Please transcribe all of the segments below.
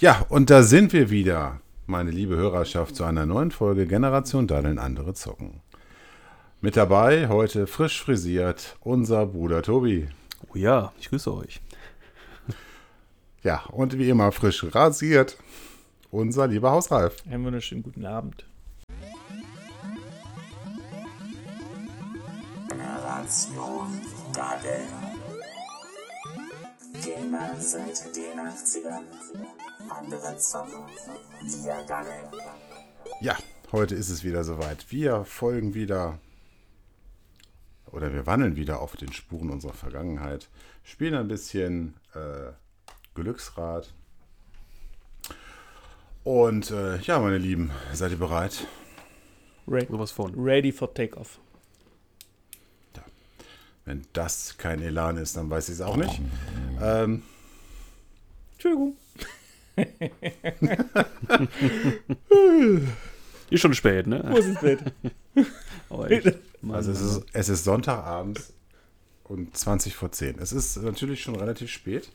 Ja, und da sind wir wieder, meine liebe Hörerschaft, zu einer neuen Folge Generation Daddeln, andere zocken. Mit dabei heute frisch frisiert unser Bruder Tobi. Oh ja, ich grüße euch. Ja, und wie immer frisch rasiert unser lieber Hausreif. Einen wunderschönen guten Abend. Generation Dadel. Gamer seit den 80ern. Andere zocken. Wir daddeln. Ja, heute ist es wieder soweit. Wir folgen wieder oder wir wandeln wieder auf den Spuren unserer Vergangenheit, spielen ein bisschen äh, Glücksrad. Und äh, ja, meine Lieben, seid ihr bereit? Re Sowas von. ready for takeoff. Wenn das kein Elan ist, dann weiß ich es auch nicht. Ähm, Entschuldigung. Ist schon spät, ne? Wo ist ins Bett? Mann, also es ist, es ist Sonntagabend und 20 vor 10. Es ist natürlich schon relativ spät,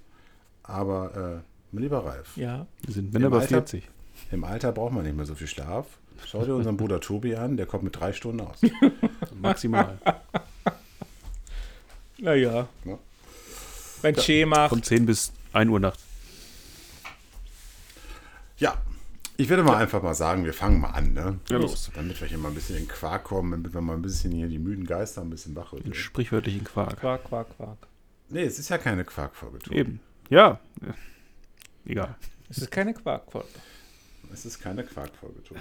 aber äh, mein lieber Ralf, Ja. wir sind Männer über Alter- 40. im Alter braucht man nicht mehr so viel Schlaf. Schau dir unseren Bruder Tobi an, der kommt mit drei Stunden aus. Maximal. Naja. Ja. Wenn Che macht. Von 10 bis 1 Uhr nachts. Ja, ich würde mal einfach mal sagen, wir fangen mal an, ne? Ja, los. Damit wir hier mal ein bisschen in Quark kommen, damit wir mal ein bisschen hier die müden Geister ein bisschen Den wachrütteln. sprichwörtlichen Quark. Quark, Quark, Quark. Nee, es ist ja keine Quarkfolge. Eben. Ja. Ja. Egal. Es ist keine Quark-Folge. Es ist keine Quarkfolge, Tobi.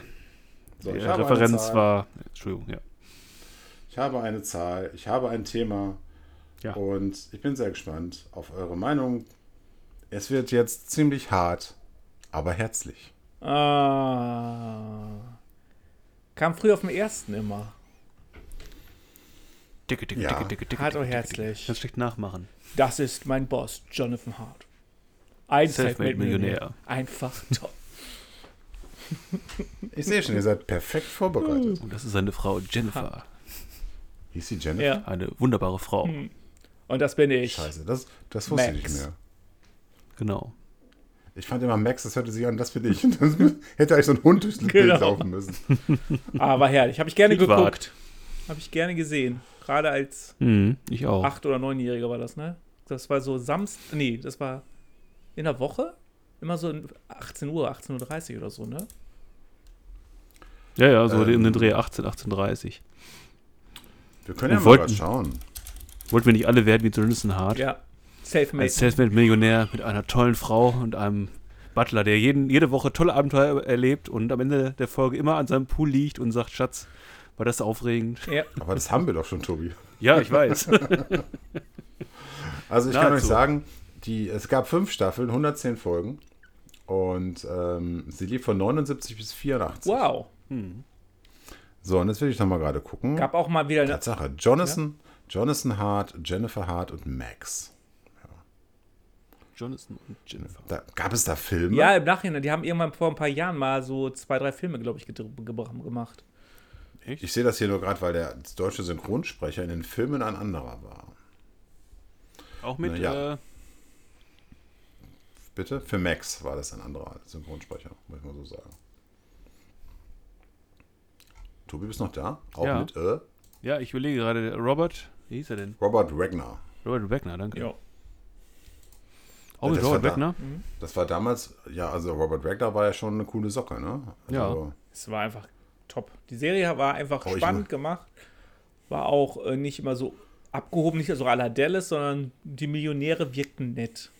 So, Die Referenz war. Entschuldigung, ja. Ich habe eine Zahl, ich habe ein Thema Ja. und ich bin sehr gespannt auf eure Meinung. Es wird jetzt ziemlich hart, aber herzlich. Ah. Kam früher auf dem ersten immer. Dicke, dicke, Ja. dicke, dicke, dicke. Hart und herzlich. Ganz schlecht nachmachen. Das ist mein Boss, Jonathan Hart. Ein Selfmade. Millionär. Einfach top. Ich sehe schon, ihr seid perfekt vorbereitet. Und das ist seine Frau Jennifer. Hieß sie Jennifer? Ja. Eine wunderbare Frau. Hm. Und das bin ich. Scheiße, das, das wusste ich Max. nicht mehr. Genau. Ich fand immer Max, das hörte sich an, das bin ich. Das hätte eigentlich so ein Hund durchs Bild Genau. laufen müssen. Aber herrlich. Habe ich gerne Viel wart. geguckt. Habe ich gerne gesehen. Gerade als Mhm, ich auch. acht- oder neunjähriger war das, ne? Das war so Samstag. Nee, das war in der Woche. Immer so in 18 Uhr, 18.30 Uhr oder so, ne? Ja, ja, so Ähm. in den Dreh 18, 18.30 Wir können ja mal wollten- schauen. Wollten wir nicht alle werden wie Jonathan Hart? Ja. Selfmade. Als Selfmade-Millionär mit einer tollen Frau und einem Butler, der jeden, jede Woche tolle Abenteuer erlebt und am Ende der Folge immer an seinem Pool liegt und sagt, Schatz, war das aufregend? Ja. Aber das haben wir doch schon, Tobi. Ja, ich weiß. Also ich kann Nahezu. euch sagen, die, es gab fünf Staffeln, 110 Folgen. Und ähm, sie lief von 79 bis 84. Wow. So, und jetzt will ich noch mal gerade gucken. Gab auch mal wieder eine. Tatsache, Jonathan, Jonathan Hart, Jennifer Hart und Max. Jonathan und Jennifer. Da, gab es da Filme? Ja, im Nachhinein. Die haben irgendwann vor ein paar Jahren mal so zwei, drei Filme, glaube ich, gemacht. Ich sehe das hier nur gerade, weil der deutsche Synchronsprecher in den Filmen ein anderer war. Auch mit, Na ja. äh, Bitte? Für Max war das ein anderer Synchronsprecher, muss ich mal so sagen. Tobi, bist noch da? Auch Ja. mit äh, ja, ich überlege gerade, Robert, wie hieß er denn? Robert Wagner. Robert Wagner, danke. Ja. Auch mit Das war Robert da- Wagner? Das war damals, ja, also Robert Wagner war ja schon eine coole Socke, ne? Also, Es war einfach top. Die Serie war einfach Oh, spannend gemacht. War auch äh, nicht immer so abgehoben, nicht so à la Dallas, sondern die Millionäre wirkten nett.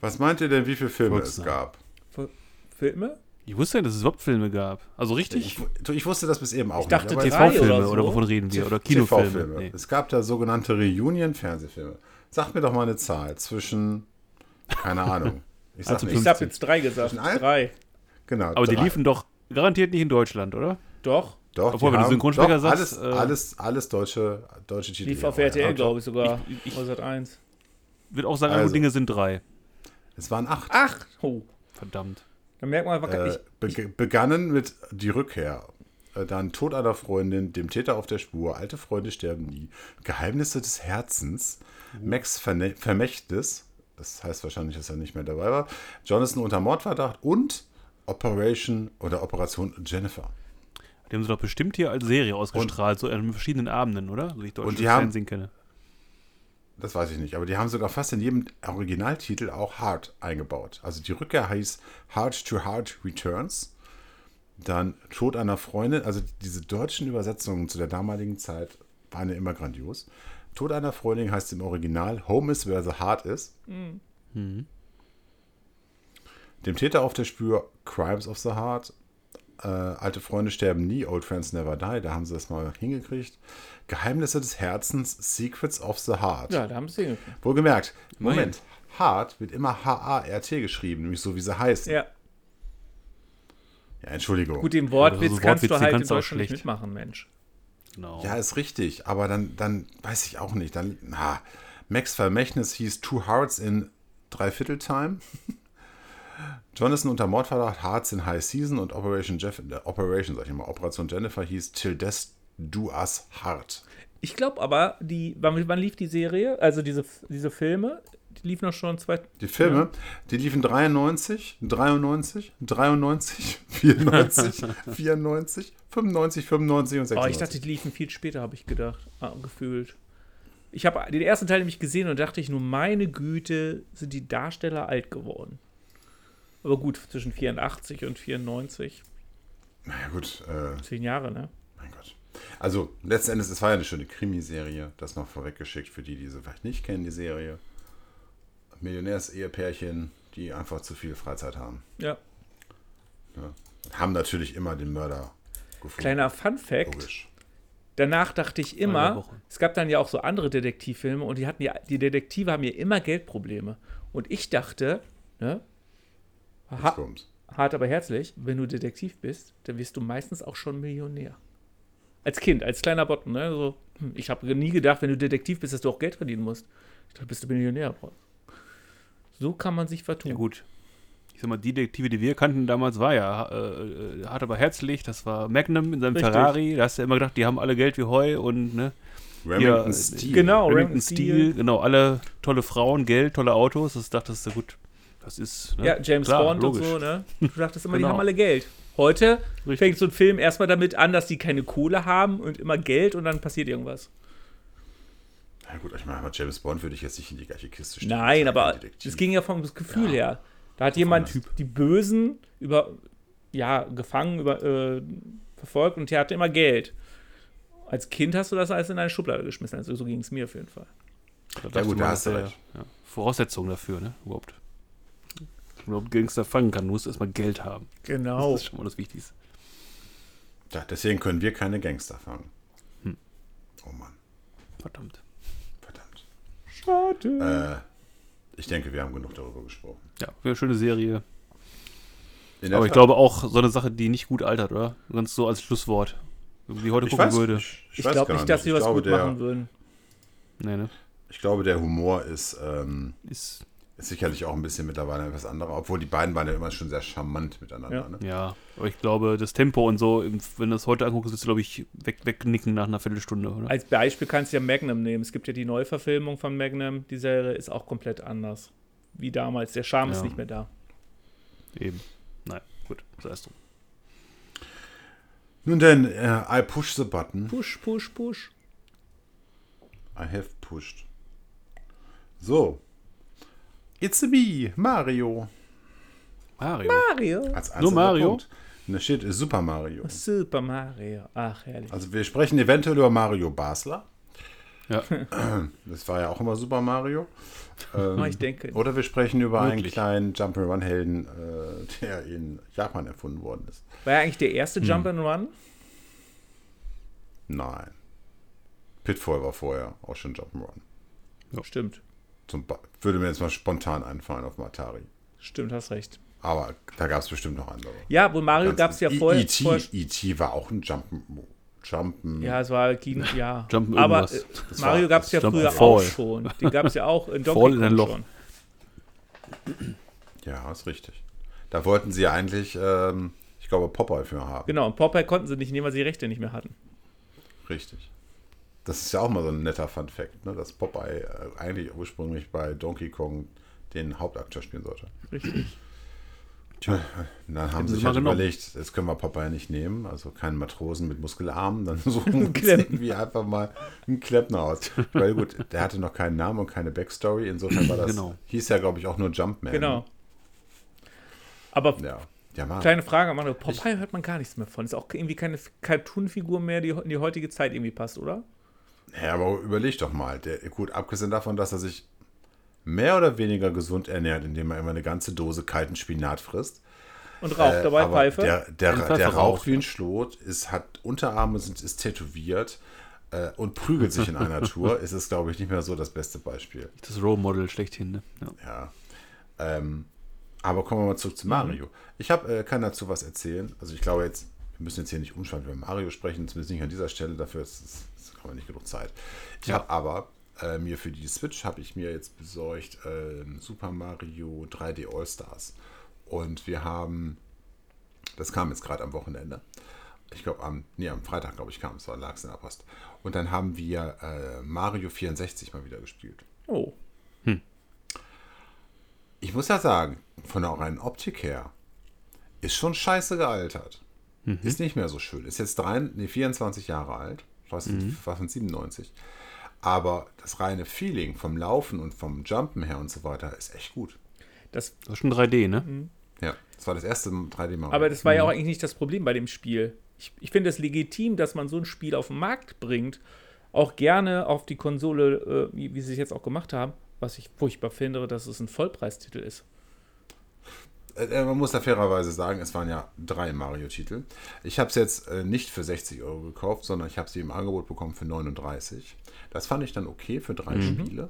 Was meint ihr denn, wie viele Filme es Volksnah. gab? F- Filme? Ich wusste ja, dass es überhaupt Filme gab. Also richtig? Ich, ich wusste das bis eben auch Ich dachte, TV-Filme oder oder, so. wovon reden wir? Oder Kinofilme? TV-Filme. Nee. Es gab da sogenannte Reunion-Fernsehfilme. Sagt mir doch mal eine Zahl zwischen, keine Ahnung. Ich sag Also nicht. Ich 15. habe jetzt drei gesagt. Drei. Genau. Aber die drei. liefen doch garantiert nicht in Deutschland, oder? Doch. Doch, Obwohl, wenn du haben- Synchronsprecher doch, sagst, alles, äh, alles, alles deutsche, deutsche Titel. Lief auf RTL, glaube ich sogar. Ich- ich- Oder 1. Würde auch sagen, Also. also. Dinge sind drei. Es waren acht. Ach, oh. Verdammt. Da merkt man einfach, Äh, ich, be begannen mit Die Rückkehr. Äh, Dann Tod einer Freundin, dem Täter auf der Spur, alte Freunde sterben nie, Geheimnisse des Herzens, Max Verne Vermächtnis, Das heißt wahrscheinlich, dass er nicht mehr dabei war. Jonathan unter Mordverdacht und Operation oder Operation Jennifer. Die haben sie doch bestimmt hier als Serie ausgestrahlt, so an verschiedenen Abenden, oder? So wie ich deutsches Und die haben- Fernsehen kenne. Das weiß ich nicht, aber die haben sogar fast in jedem Originaltitel auch Hard eingebaut. Also die Rückkehr heißt Hard to Hard Returns. Dann Tod einer Freundin, also diese deutschen Übersetzungen zu der damaligen Zeit waren ja immer grandios. Tod einer Freundin heißt im Original Home is where the heart is. Dem Täter auf der Spur Crimes of the Heart. Äh, alte Freunde sterben nie, Old Friends Never Die. Da haben sie das mal hingekriegt. Geheimnisse des Herzens, Secrets of the Heart. Ja, da haben sie hingekriegt. Wohlgemerkt. Moment, Hart wird immer H-A-R-T geschrieben, nämlich so wie sie heißen. Ja, Ja, Entschuldigung. gut, den Wortwitz ist kannst Wortwitz, du halt in kannst auch Deutschland nicht schlecht. mitmachen, Mensch. Genau. Ja, ist richtig, aber dann, dann weiß ich auch nicht. Dann, na, Max Vermächtnis hieß Two Hearts in Dreiviertel Time. Jonathan unter Mordverdacht, Hearts in High Season und Operation Jeff, äh, Operation, sag ich mal, Operation Jennifer hieß Till Death Do Us Hard. Ich glaube aber, die, wann, wann lief die Serie? Also diese, diese Filme, die liefen noch schon zwei. Die Filme, die liefen 93, 93, 93, 94, 94, 95, 95 und 96. Oh, ich dachte, die liefen viel später, habe ich gedacht, ah, gefühlt. Ich habe den ersten Teil nämlich gesehen und dachte ich nur, meine Güte, sind die Darsteller alt geworden. Aber gut, zwischen 84 und 94, naja, gut, äh, zehn Jahre, ne? mein Gott. Also, letzten Endes, es war ja eine schöne Krimiserie. Das noch vorweggeschickt für die, die sie vielleicht nicht kennen, die Serie. Millionärs-Ehepärchen, die einfach zu viel Freizeit haben. Ja. Haben natürlich immer den Mörder gefunden. Kleiner Fun Fact: Logisch. Danach dachte ich immer, es gab dann ja auch so andere Detektivfilme und die hatten ja, die Detektive haben ja immer Geldprobleme. Und ich dachte, ne, Jetzt ha kommt's. hart aber herzlich, wenn du Detektiv bist, dann wirst du meistens auch schon Millionär. Als Kind, als kleiner Botten, ne? So, hm, ich habe nie gedacht, wenn du Detektiv bist, dass du auch Geld verdienen musst. Ich dachte, bist du Millionär. Bro. So kann man sich vertun. Ja, gut. Ich sag mal, die Detektive, die wir kannten damals, war ja äh, äh, hart aber herzlich. Das war Magnum in seinem Richtig. Ferrari. Da hast du immer gedacht, die haben alle Geld wie Heu und ne, Remington Ja, Steel. genau. Remington Remington Steel, Steel. genau, alle tolle Frauen, Geld, tolle Autos. Das dachtest du, gut, das ist. Ne? Ja, James Klar, Bond logisch. und so, ne? Du dachtest immer, die Genau. haben alle Geld. Heute Richtig. fängt so ein Film erstmal damit an, dass die keine Kohle haben und immer Geld und dann passiert irgendwas. Ja gut, ich meine, mit James Bond würde ich jetzt nicht in die gleiche Kiste stellen. Nein, aber es ging ja vom Gefühl Ja. her. Da hat jemand die Bösen über, ja, gefangen, über, äh, verfolgt und der hatte immer Geld. Als Kind hast du das alles in eine Schublade geschmissen. Also so ging es mir auf jeden Fall. Da Ja, gut, da das hast du recht. Ja, Voraussetzung dafür, ne? Überhaupt. Überhaupt Gangster fangen kann, musst du erstmal Geld haben. Genau. Das ist schon mal das Wichtigste. Ja, deswegen können wir keine Gangster fangen. Hm. Oh Mann, Verdammt. verdammt. Schade. Äh, ich denke, wir haben genug darüber gesprochen. Ja, wäre eine schöne Serie. Aber ich Tat. glaube auch so eine Sache, die nicht gut altert, oder? Ganz so als Schlusswort. Wenn die heute ich gucken weiß, würde. Ich, ich Ich glaube nicht, dass sie Ich was glaube, gut der, machen würden. Nee, ne? Ich glaube, der Humor ist, ähm, Ist, ist sicherlich auch ein bisschen mittlerweile etwas anderer, obwohl die beiden waren ja immer schon sehr charmant miteinander. Ja. Ne? ja. Aber ich glaube, das Tempo und so, wenn du das heute anguckst, wirst du, glaube ich, weg, wegnicken nach einer Viertelstunde, oder? Als Beispiel kannst du ja Magnum nehmen. Es gibt ja die Neuverfilmung von Magnum. Die Serie ist auch komplett anders. Wie damals. Der Charme ist Ja. nicht mehr da. Eben. Nein, gut, sei es drum. Nun denn, äh, I push the button. Push, push, push. I have pushed. So. It's a me, Mario. Mario. Mario. Als Nur Mario? Punkt. Und da steht Super Mario. Super Mario. Ach, herrlich. Also wir sprechen eventuell über Mario Basler. Ja. Das war ja auch immer Super Mario. Ähm, Ah, ich denke. Oder wir sprechen über einen Möglich. kleinen Jump'n'Run-Helden, äh, der in Japan erfunden worden ist. War er eigentlich der erste Hm. Jump and Run? Nein. Pitfall war vorher auch schon Jump'n'Run. Stimmt. Zum Ba- Würde mir jetzt mal spontan einfallen auf dem Atari. Stimmt, hast recht. Aber da gab es bestimmt noch andere. Ja, wohl Mario gab es ja E- vorher. E.T. vorher E.T. war auch ein Jumpen. Jumpen. ja, es war Kino, ja. Jump Aber irgendwas. äh, Mario gab es ja früher auch schon. Den gab es ja auch in Donkey Fall in ein Loch. schon. Ja, ist richtig. Da wollten sie eigentlich, ähm, ich glaube, Popeye für haben. Genau, und Popeye konnten sie nicht nehmen, weil sie die Rechte nicht mehr hatten. Richtig. Das ist ja auch mal so ein netter Fun Fact, ne? dass Popeye äh, eigentlich ursprünglich bei Donkey Kong den Hauptakteur spielen sollte. Richtig. Tja, dann haben sie sich halt überlegt, jetzt können wir Popeye nicht nehmen, also keinen Matrosen mit Muskelarmen, dann suchen wir irgendwie einfach mal einen Klempner aus. Weil gut, der hatte noch keinen Namen und keine Backstory, insofern war das, Genau. hieß ja glaube ich auch nur Jumpman. Genau. Aber Ja, ja kleine Frage, Manu, Popeye hört man gar nichts mehr von. Ist auch irgendwie keine Cartoon-Figur mehr, die in die heutige Zeit irgendwie passt, oder? Ja, aber überleg doch mal. Der, gut, abgesehen davon, dass er sich mehr oder weniger gesund ernährt, indem er immer eine ganze Dose kalten Spinat frisst. Und raucht Äh, dabei aber Pfeife. Der, der, der raucht, wie ein Schlot, ist, hat Unterarme, sind, ist tätowiert äh, und prügelt sich in einer Tour. Ist es, glaube ich, nicht mehr so das beste Beispiel. Das Role Model schlechthin, ne? Ja. Ja. Ähm, aber kommen wir mal zurück zu Mario. Ich habe äh, kann dazu was erzählen. Also ich glaube jetzt, wir müssen jetzt hier nicht umschalten über Mario sprechen, zumindest nicht an dieser Stelle. Dafür ist es ist, haben wir nicht genug Zeit. Ich Ja. habe aber äh, mir für die Switch habe ich mir jetzt besorgt ähm, Super Mario 3D All Stars. Und wir haben, das kam jetzt gerade am Wochenende. Ich glaube, am, nee, am Freitag, glaube ich, kam es, lag es in der Post. Und dann haben wir äh, Mario 64 mal wieder gespielt. Oh. Ich muss ja sagen, von der reinen Optik her, ist schon scheiße gealtert. Ist nicht mehr so schön. Ist jetzt drei, nee, 24 Jahre alt. Was, war von 97. Aber das reine Feeling vom Laufen und vom Jumpen her und so weiter ist echt gut. Das, Das war schon 3D, ne? Ja, das war das erste 3D-Mario. aber das war ja auch eigentlich nicht das Problem bei dem Spiel. Ich, ich finde es legitim, dass man so ein Spiel auf den Markt bringt. Auch gerne auf die Konsole, äh, wie, wie sie es jetzt auch gemacht haben. Was ich furchtbar finde, dass es ein Vollpreistitel ist. Äh, Man muss da fairerweise sagen, es waren ja drei Mario-Titel. Ich habe es jetzt äh, nicht für 60 Euro gekauft, sondern ich habe sie im Angebot bekommen für 39. Das fand ich dann okay für drei Spiele.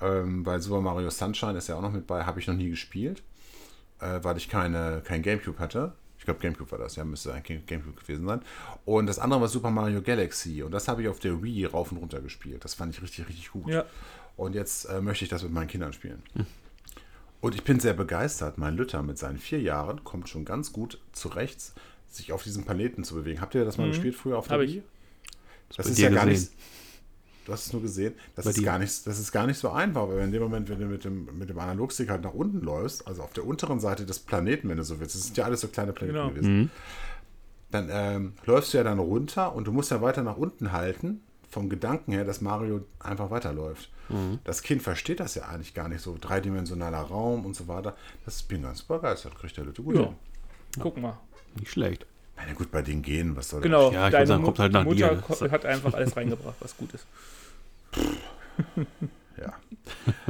Ähm, weil Super Mario Sunshine ist ja auch noch mit bei, habe ich noch nie gespielt, äh, weil ich keine, kein Gamecube hatte. Ich glaube, Gamecube war das, ja, müsste ein Game- Gamecube gewesen sein. Und das andere war Super Mario Galaxy. Und das habe ich auf der Wii rauf und runter gespielt. Das fand ich richtig, richtig gut. Ja. Und jetzt äh, möchte ich das mit meinen Kindern spielen. Und ich bin sehr begeistert. Mein Lütter mit seinen vier Jahren kommt schon ganz gut zurecht, sich auf diesem Planeten zu bewegen. Habt ihr das mal gespielt früher auf der. Wii? Das ist ja gar gesehen. nicht. Du hast es nur gesehen. Das Bei ist, dir. gar nicht, das ist gar nicht so einfach, weil in dem Moment, wenn du mit dem, mit dem Analogstick halt nach unten läufst, also auf der unteren Seite des Planeten, wenn du so willst, das sind ja alles so kleine Planeten Genau. gewesen, dann ähm, läufst du ja dann runter und du musst ja weiter nach unten halten, vom Gedanken her, dass Mario einfach weiterläuft. Das Kind versteht das ja eigentlich gar nicht so. Dreidimensionaler Raum und so weiter. Das ich bin ganz begeistert, kriegt der Lütte gut Ja. hin. Guck mal. Nicht schlecht. Na ja, gut, bei den Genen, was soll Genau. Ja, ich würd deine sagen, kommt halt nach Mutter dir, ne? ko- hat einfach alles reingebracht, was gut ist. Ja.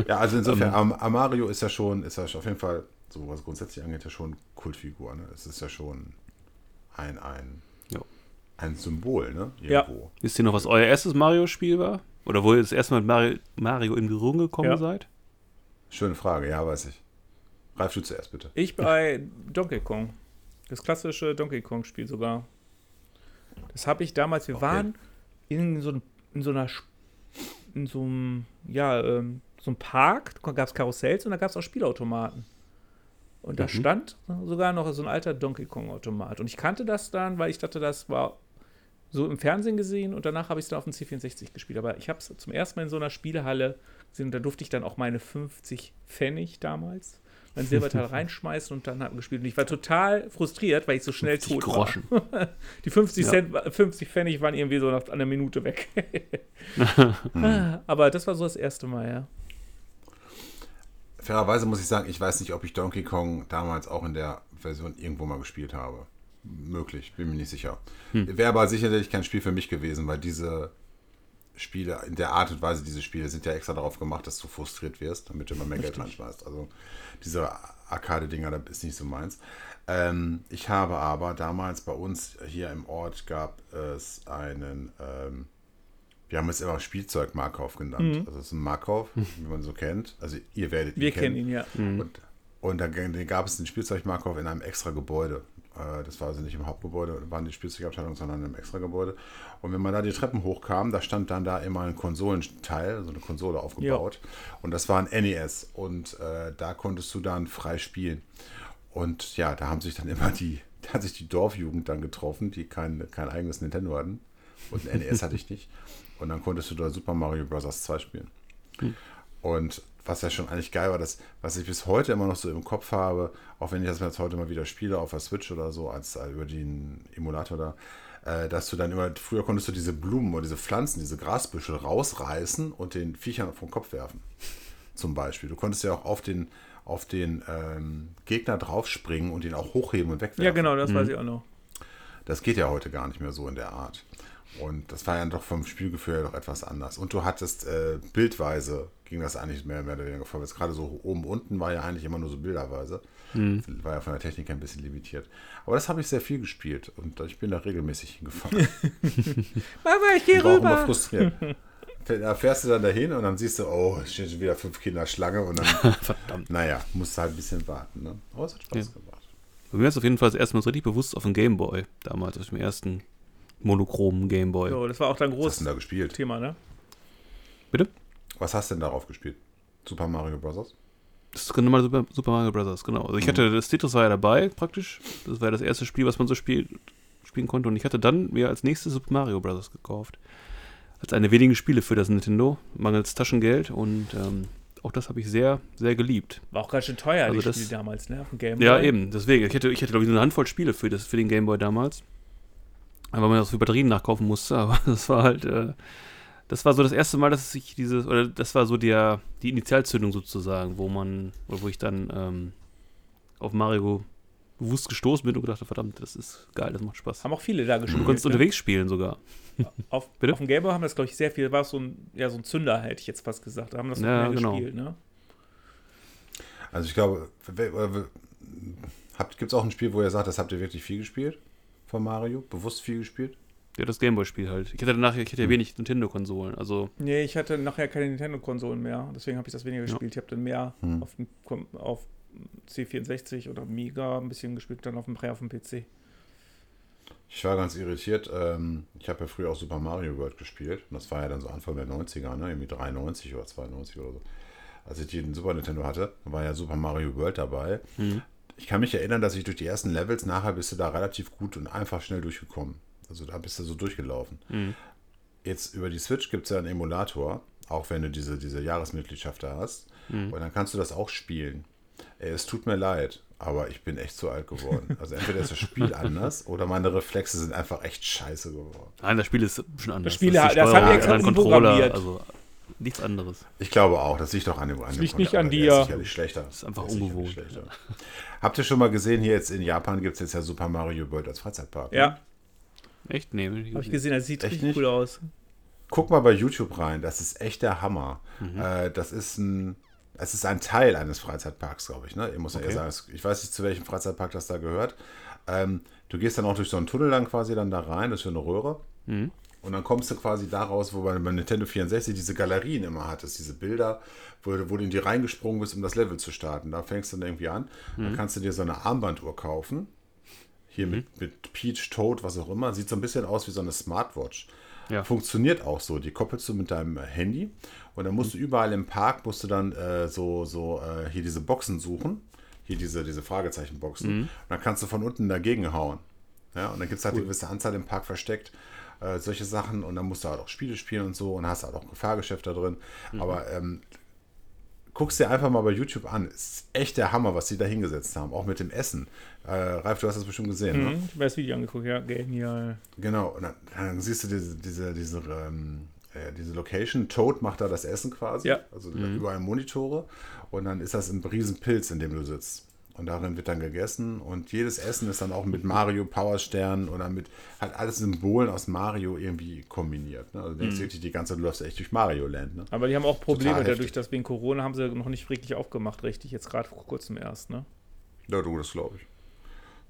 Ja, also insofern, Am- Am- Mario ist ja schon, ist ja auf jeden Fall, so was grundsätzlich angeht, ja schon Kultfigur. Ne? Es ist ja schon ein, ein. Ein Symbol, ne? Ja. Irgendwo. Wisst ihr noch, was euer erstes Mario-Spiel war? Oder wo ihr das erste Mal mit Mario, Mario in Berührung gekommen Ja. seid? Schöne Frage, ja, weiß ich. Ralf, du zuerst bitte. Ich bei Donkey Kong. Das klassische Donkey Kong-Spiel sogar. Das habe ich damals, wir Okay. waren in so, in so einer, in so einem, ja, ähm, so einem Park, da gab es Karussells und da gab es auch Spielautomaten. Und da stand sogar noch so ein alter Donkey Kong-Automat. Und ich kannte das dann, weil ich dachte, das war so im Fernsehen gesehen und danach habe ich es dann auf dem C64 gespielt. Aber ich habe es zum ersten Mal in so einer Spielehalle gesehen und da durfte ich dann auch meine 50 Pfennig damals, mein Silberteil reinschmeißen und dann habe gespielt. Und ich war total frustriert, weil ich so schnell 50 tot Groschen. war. Die 50, Ja. Cent, 50 Pfennig waren irgendwie so nach einer Minute weg. Aber das war so das erste Mal, ja. Fairerweise muss ich sagen, ich weiß nicht, ob ich Donkey Kong damals auch in der Version irgendwo mal gespielt habe. Möglich, bin mir nicht sicher. Wäre aber sicherlich kein Spiel für mich gewesen, weil diese Spiele, in der Art und Weise, diese Spiele sind ja extra darauf gemacht, dass du frustriert wirst, damit du immer mehr Geld reinschmeißt. Also diese Arcade-Dinger, das ist nicht so meins. Ähm, ich habe aber damals bei uns hier im Ort gab es einen, ähm, wir haben es immer Spielzeug Markov genannt. Also es ist ein Markov, wie man so kennt. Also ihr werdet Wir ihn kennen ihn, ja. und, und dann gab es den Spielzeugmarkov in einem extra Gebäude. Äh, Das war also nicht im Hauptgebäude, waren die Spielzeugabteilung, sondern in einem extra Gebäude. Und wenn man da die Treppen hochkam, da stand dann da immer ein Konsolenteil, so eine Konsole aufgebaut. Und das war ein NES. Und äh, da konntest du dann frei spielen. Und ja, da haben sich dann immer die, da hat sich die Dorfjugend dann getroffen, die kein, kein eigenes Nintendo hatten. Und ein NES hatte ich nicht. Und dann konntest du da Super Mario Bros. 2 spielen. Und was ja schon eigentlich geil war, das, was ich bis heute immer noch so im Kopf habe, auch wenn ich das jetzt heute mal wieder spiele auf der Switch oder so, als äh, über den Emulator da, äh, dass du dann immer, früher konntest du diese Blumen oder diese Pflanzen, diese Grasbüschel rausreißen und den Viechern vom Kopf werfen. Zum Beispiel. Du konntest ja auch auf den, auf den ähm, Gegner draufspringen und ihn auch hochheben und wegwerfen. Ja, genau, das Mhm. weiß ich auch noch. Das geht ja heute gar nicht mehr so in der Art. Und das war ja doch vom Spielgefühl her doch etwas anders. Und du hattest äh, bildweise, ging das eigentlich mehr, mehr oder weniger vorwärts. Gerade so oben, unten war ja eigentlich immer nur so bilderweise. War ja von der Technik ein bisschen limitiert. Aber das habe ich sehr viel gespielt und ich bin da regelmäßig hingefahren. Mama, ich gehe auch immer rüber. frustriert. Da fährst du dann dahin und dann siehst du, oh, es stehen schon wieder fünf Kinder Schlange und dann, Verdammt. naja, musst du halt ein bisschen warten. Ne? Aber es hat Spaß gemacht. Bei mir ist auf jeden Fall das erste Mal so richtig bewusst auf dem Gameboy. Damals, auf dem ersten monochromen Gameboy. So, das war auch Was hast du großes denn da gespielt? Thema, ne? Bitte? Was hast du denn darauf gespielt? Super Mario Bros. Das ist normal Super, Super Mario Bros. Genau. Also ich hatte das Tetris war ja dabei praktisch. Das war ja das erste Spiel, was man so spiel, spielen konnte. Und ich hatte dann mir als nächstes Super Mario Bros. gekauft. Als eine wenigen Spiele für das Nintendo, mangels Taschengeld. Und ähm, auch das habe ich sehr, sehr geliebt. War auch ganz schön teuer, Also die das- Spiele damals, ne? Auf dem Game Ja, Boy. eben. Deswegen. Ich hätte, ich hätte glaube ich, so eine Handvoll Spiele für, das, für den Gameboy damals. Weil man das für Batterien nachkaufen musste. Aber das war halt. Äh, das war so das erste Mal, dass ich dieses. Oder das war so der, die Initialzündung sozusagen, wo man. Oder wo ich dann ähm, auf Mario bewusst gestoßen bin und gedacht habe, verdammt, das ist geil, das macht Spaß. Haben auch viele da gespielt. Du konntest ne? unterwegs spielen sogar. Auf, Bitte? auf dem Game Boy haben das, glaube ich, sehr viel. War so ein, ja, so ein Zünder, hätte ich jetzt fast gesagt. Da haben das noch Ja, mehr genau. gespielt, ne? Also ich glaube, gibt es auch ein Spiel, wo ihr sagt, das habt ihr wirklich viel gespielt von Mario? Bewusst viel gespielt? Ja, das Gameboy-Spiel halt. Ich hatte danach, ich hatte ja wenig Nintendo-Konsolen. Also, Nee, ich hatte nachher keine Nintendo-Konsolen mehr. Deswegen habe ich das weniger Ja. gespielt. Ich habe dann mehr Hm. auf, dem, Kom- auf C64 oder Mega ein bisschen gespielt, dann auf dem, auf dem PC. Ich war ganz irritiert. Ähm, ich habe ja früher auch Super Mario World gespielt. Und das war ja dann so Anfang der 90er, ne? irgendwie 93 oder 92 oder so. Als ich den Super Nintendo hatte, war ja Super Mario World dabei. Mhm. Ich kann mich erinnern, dass ich durch die ersten Levels nachher bist du da relativ gut und einfach schnell durchgekommen. Also da bist du so durchgelaufen. Mhm. Jetzt über die Switch gibt es ja einen Emulator, auch wenn du diese, diese Jahresmitgliedschaft da hast. Mhm. Und dann kannst du das auch spielen. Ey, Es tut mir leid, aber ich bin echt zu alt geworden. Also entweder ist das Spiel anders oder meine Reflexe sind einfach echt scheiße geworden. nein, das Spiel ist schon anders. Das Spiel ist die hat- das Steuerung, haben anderen extra Controller, umprogrammiert. also nichts anderes. Ich glaube auch, das liegt doch an dem an dem liegt nicht an dir. Ist sicherlich schlechter. Das ist einfach ungewohnt. Schlechter. Habt ihr schon mal gesehen, hier jetzt in Japan gibt es jetzt ja Super Mario World als Freizeitpark? ne? Ja, Echt? Nee, hab ich habe ich gesehen. das sieht Echt richtig nicht? cool aus. Guck mal bei YouTube rein, das ist echt der Hammer. Mhm. Äh, das ist ein, es ist ein Teil eines Freizeitparks, glaube ich. Ne? Ich muss ja Okay. eher sagen, ich weiß nicht, zu welchem Freizeitpark das da gehört. Ähm, du gehst dann auch durch so einen Tunnel dann quasi dann da rein, das ist für eine Röhre. Mhm. Und dann kommst du quasi daraus, wo man bei Nintendo 64 diese Galerien immer hattest, diese Bilder, wo, du- wo du in die reingesprungen bist, um das Level zu starten. Da fängst du dann irgendwie an. Mhm. Dann kannst du dir so eine Armbanduhr kaufen. Hier mit, mit Peach, Toad, was auch immer. Sieht so ein bisschen aus wie so eine Smartwatch. Ja. Funktioniert auch so. Die koppelst du mit deinem Handy und dann musst du überall im Park, musst du dann äh, so, so äh, hier diese Boxen suchen. Hier diese, diese Fragezeichenboxen. Und dann kannst du von unten dagegen hauen. Ja, und dann gibt es halt eine gewisse Anzahl im Park versteckt. Äh, solche Sachen. Und dann musst du halt auch Spiele spielen und so. Und hast halt auch ein Fahrgeschäft da drin. Aber ähm, guckst dir einfach mal bei YouTube an. Ist echt der Hammer, was sie da hingesetzt haben. Auch mit dem Essen. Äh, Ralf, du hast das bestimmt gesehen, ne? Mhm. Ich habe das Video angeguckt, ja, genial. Genau, und dann, dann siehst du diese, diese, diese, ähm, äh, diese Location. Toad macht da das Essen quasi. Ja. Also überall Monitore. Und dann ist das ein Riesenpilz, in dem du sitzt. Und darin wird dann gegessen. Und jedes Essen ist dann auch mit Mario Powerstern oder mit halt alles Symbolen aus Mario irgendwie kombiniert. Ne? Also du denkst wirklich die ganze Zeit, du läufst echt durch Mario Land. Ne? Aber die haben auch Probleme Total dadurch, heftig. dass wegen Corona haben sie noch nicht wirklich aufgemacht, richtig. Jetzt gerade vor kurzem erst, ne? Ja, du, das glaube ich.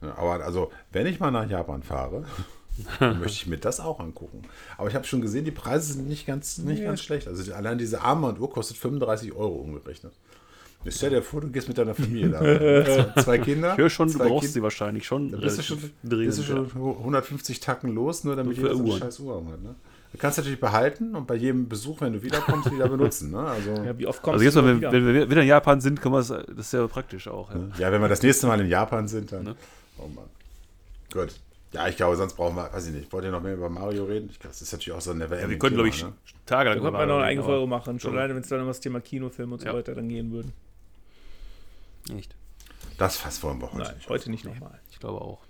Ja, aber also, wenn ich mal nach Japan fahre, möchte ich mir das auch angucken. Aber ich habe schon gesehen, die Preise sind nicht ganz, nicht Nee. ganz schlecht. Also allein diese Armbanduhr kostet 35 Euro umgerechnet. Ich stell dir vor, du gehst mit deiner Familie da. zwei, zwei Kinder. Ich höre schon, du brauchst Kind- sie wahrscheinlich schon. Da bist du schon, bist du schon 150 Tacken los, nur damit jeder so eine scheiß Uhr hat. Ne? Du kannst natürlich behalten und bei jedem Besuch, wenn du wiederkommst, wieder benutzen. Ne? Also, Ja, wie oft kommst Also jetzt, du mal, wieder? wenn, wenn wir wieder in Japan sind, können wir das, das ist ja praktisch auch. Ja. ja, wenn wir das nächste Mal in Japan sind, dann. Ne? Oh Mann. Gut. Ja, ich glaube, sonst brauchen wir, weiß ich nicht, wollt ihr noch mehr über Mario reden? Ich glaube, das ist natürlich auch so ein never Ja, wir können, glaube ich, ne? Tage Da könnte man noch eine eigene Folge machen. schon alleine, wenn es dann um das Thema Kinofilm und so Ja. weiter dann gehen würden. Nicht. Das Fass wollen wir heute Nein, nicht. heute nicht nochmal. Ich glaube auch.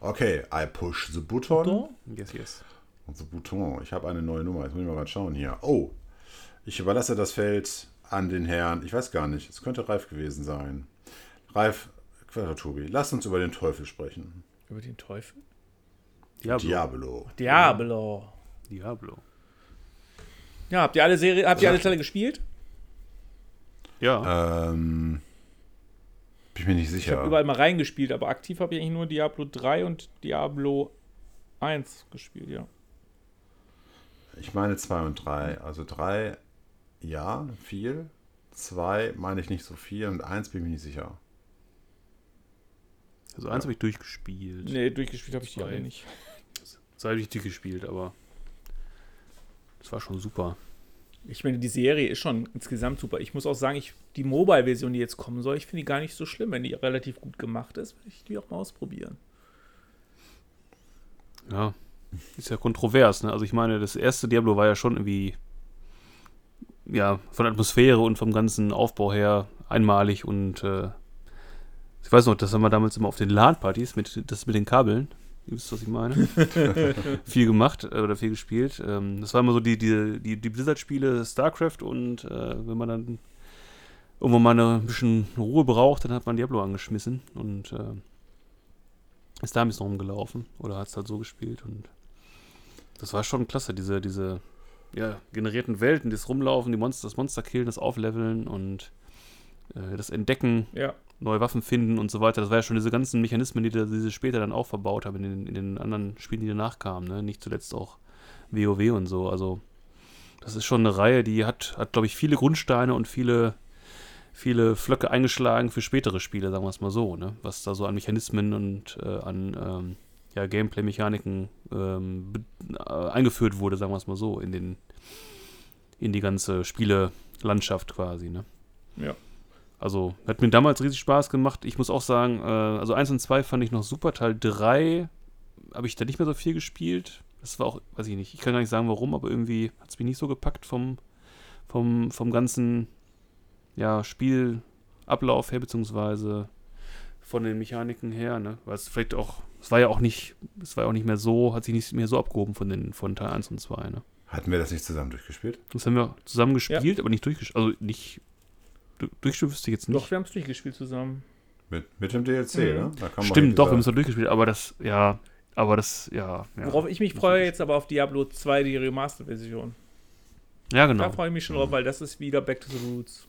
Okay, I push the button. Yes, yes. The button. Ich habe eine neue Nummer. Jetzt muss ich mal gerade schauen hier. Oh, ich überlasse das Feld an den Herrn. Ich weiß gar nicht. Es könnte Ralf gewesen sein. Ralf, Tobi, lass uns über den Teufel sprechen. Über den Teufel? Diablo. Diablo. Diablo. Diablo. Ja, habt ihr alle Serie, habt ihr alle Teile gespielt? Ja. Ähm, bin ich mir nicht Ich habe sicher. überall mal reingespielt, aber aktiv habe ich eigentlich nur Diablo 3 und Diablo 1 gespielt, ja. Ich meine 2 und 3. Also 3, ja, viel. 2 meine ich nicht so viel und 1 bin ich mir nicht sicher. Also eins habe ich durchgespielt. Nee, durchgespielt habe ich die alle nicht. Zwei habe ich durchgespielt, aber das war schon super. Ich meine, die Serie ist schon insgesamt super. Ich muss auch sagen, ich, die Mobile-Version, die jetzt kommen soll, ich finde die gar nicht so schlimm. Wenn die relativ gut gemacht ist, will ich die auch mal ausprobieren. Ja, ist ja kontrovers, ne? Also ich meine, das erste Diablo war ja schon irgendwie, ja, von Atmosphäre und vom ganzen Aufbau her einmalig und äh, ich weiß noch, das haben wir damals immer auf den LAN-Partys mit, das mit den Kabeln, ihr wisst, was ich meine, viel gemacht äh, oder viel gespielt. Ähm, das war immer so die, die, die, die Blizzard-Spiele StarCraft und äh, wenn man dann irgendwo mal eine, ein bisschen Ruhe braucht, dann hat man Diablo angeschmissen und äh, ist da ein bisschen rumgelaufen oder hat es halt so gespielt und das war schon klasse, diese, diese ja, generierten Welten, das Rumlaufen, die Monster, das Monster killen, das Aufleveln und äh, das Entdecken, Ja. neue Waffen finden und so weiter. Das war ja schon diese ganzen Mechanismen, die, die sie später dann auch verbaut haben in den, in den anderen Spielen, die danach kamen, ne? Nicht zuletzt auch WoW und so. Also, das ist schon eine Reihe, die hat, hat glaube ich, viele Grundsteine und viele, viele Flöcke eingeschlagen für spätere Spiele, sagen wir es mal so, ne? Was da so an Mechanismen und äh, an ähm, ja, Gameplay-Mechaniken ähm, äh, eingeführt wurde, sagen wir es mal so, in den in die ganze Spielelandschaft quasi, ne? Ja. Also, hat mir damals riesig Spaß gemacht. Ich muss auch sagen, äh, also 1 und 2 fand ich noch super. Teil 3 habe ich da nicht mehr so viel gespielt. Das war auch, weiß ich nicht, ich kann gar nicht sagen warum, aber irgendwie hat es mich nicht so gepackt vom, vom, vom ganzen ja, Spielablauf her, beziehungsweise von den Mechaniken her, ne? Weil es vielleicht auch, es war ja auch nicht, es war ja auch nicht mehr so, hat sich nicht mehr so abgehoben von den, von Teil 1 und 2, ne? Hatten wir das nicht zusammen durchgespielt? Das haben wir zusammen gespielt, aber nicht durchgespielt, also nicht, durchgespielt wüsste ich jetzt nicht. Doch, wir haben es durchgespielt zusammen. Mit, mit dem DLC, Mhm. ne? Da kann man Stimmt, doch, wir haben es durchgespielt, aber das, ja, aber das, ja. ja. Worauf ich mich freue jetzt aber auf Diablo 2, die Remastered-Version. Ja, Da genau. freue ich mich schon drauf, weil das ist wieder Back to the Roots.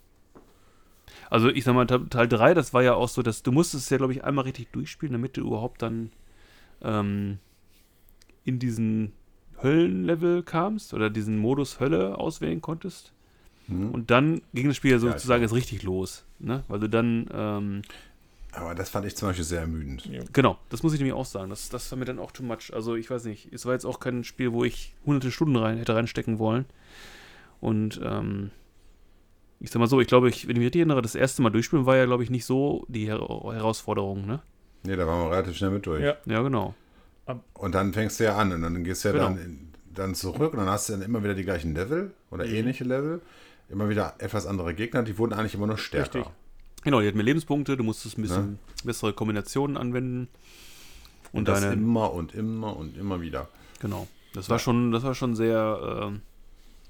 Also ich sag mal, Te- Teil 3, das war ja auch so, dass du musstest es ja, glaube ich, einmal richtig durchspielen, damit du überhaupt dann ähm, in diesen Höllenlevel kamst oder diesen Modus Hölle auswählen konntest. Hm? Und dann ging das Spiel ja sozusagen jetzt richtig los. Ne? Weil du dann, ähm, Aber das fand ich zum Beispiel sehr ermüdend. Ja. genau, das muss ich nämlich auch sagen. Das, das war mir dann auch too much. Also ich weiß nicht, es war jetzt auch kein Spiel, wo ich hunderte Stunden rein hätte reinstecken wollen. Und ähm, ich sag mal so, ich glaube, ich, wenn ich mich richtig erinnere, das erste Mal durchspielen war ja, glaube ich, nicht so die Her Herausforderung, ne? Nee, da waren wir relativ schnell mit durch. Ja. Ja, genau. Und dann fängst du ja an und dann gehst du ja Genau. dann, in, dann zurück und dann hast du dann immer wieder die gleichen Level oder Mhm. ähnliche Level. Immer wieder etwas andere Gegner, die wurden eigentlich immer nur stärker. Richtig. Genau, die hatten mehr Lebenspunkte, du musstest ein bisschen bessere Kombinationen anwenden. Und, Und das deine, immer und immer und immer wieder. genau. Das war schon, das war schon sehr ähm,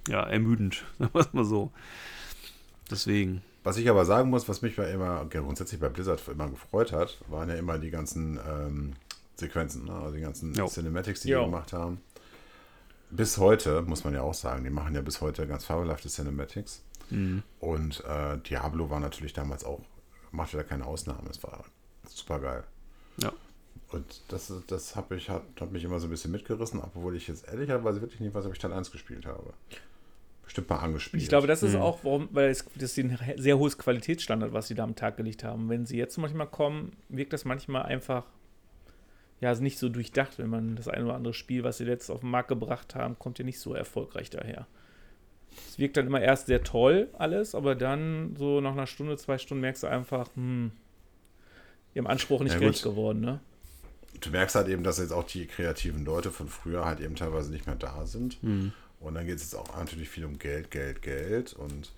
ja, ermüdend, sagen wir es mal so. Deswegen. Was ich aber sagen muss, was mich bei immer, grundsätzlich bei Blizzard immer gefreut hat, waren ja immer die ganzen ähm, Sequenzen, ne? also die ganzen Jo. Cinematics, die Jo. die gemacht haben. Bis heute, muss man ja auch sagen, die machen ja bis heute ganz fabelhafte Cinematics. Mhm. Und äh, Diablo war natürlich damals auch, machte da keine Ausnahme. Es war super geil. Ja. Und das, das habe ich, hat, hat mich immer so ein bisschen mitgerissen, obwohl ich jetzt ehrlicherweise wirklich nicht weiß, ob ich Teil 1 gespielt habe. Bestimmt mal angespielt. Ich glaube, das ist Mhm. auch, warum, weil es, das ist ein sehr hohes Qualitätsstandard, was sie da am Tag gelegt haben. Wenn sie jetzt manchmal kommen, wirkt das manchmal einfach ja also nicht so durchdacht, wenn man das ein oder andere Spiel, was sie jetzt auf den Markt gebracht haben, kommt ja nicht so erfolgreich daher. Es wirkt dann immer erst sehr toll alles, aber dann so nach einer Stunde, zwei Stunden merkst du einfach, hm, ihrem Anspruch nicht Ja, gerecht geworden, ne? du merkst halt eben, dass jetzt auch die kreativen Leute von früher halt eben teilweise nicht mehr da sind. Mhm. Und dann geht es jetzt auch natürlich viel um Geld, Geld, Geld. Und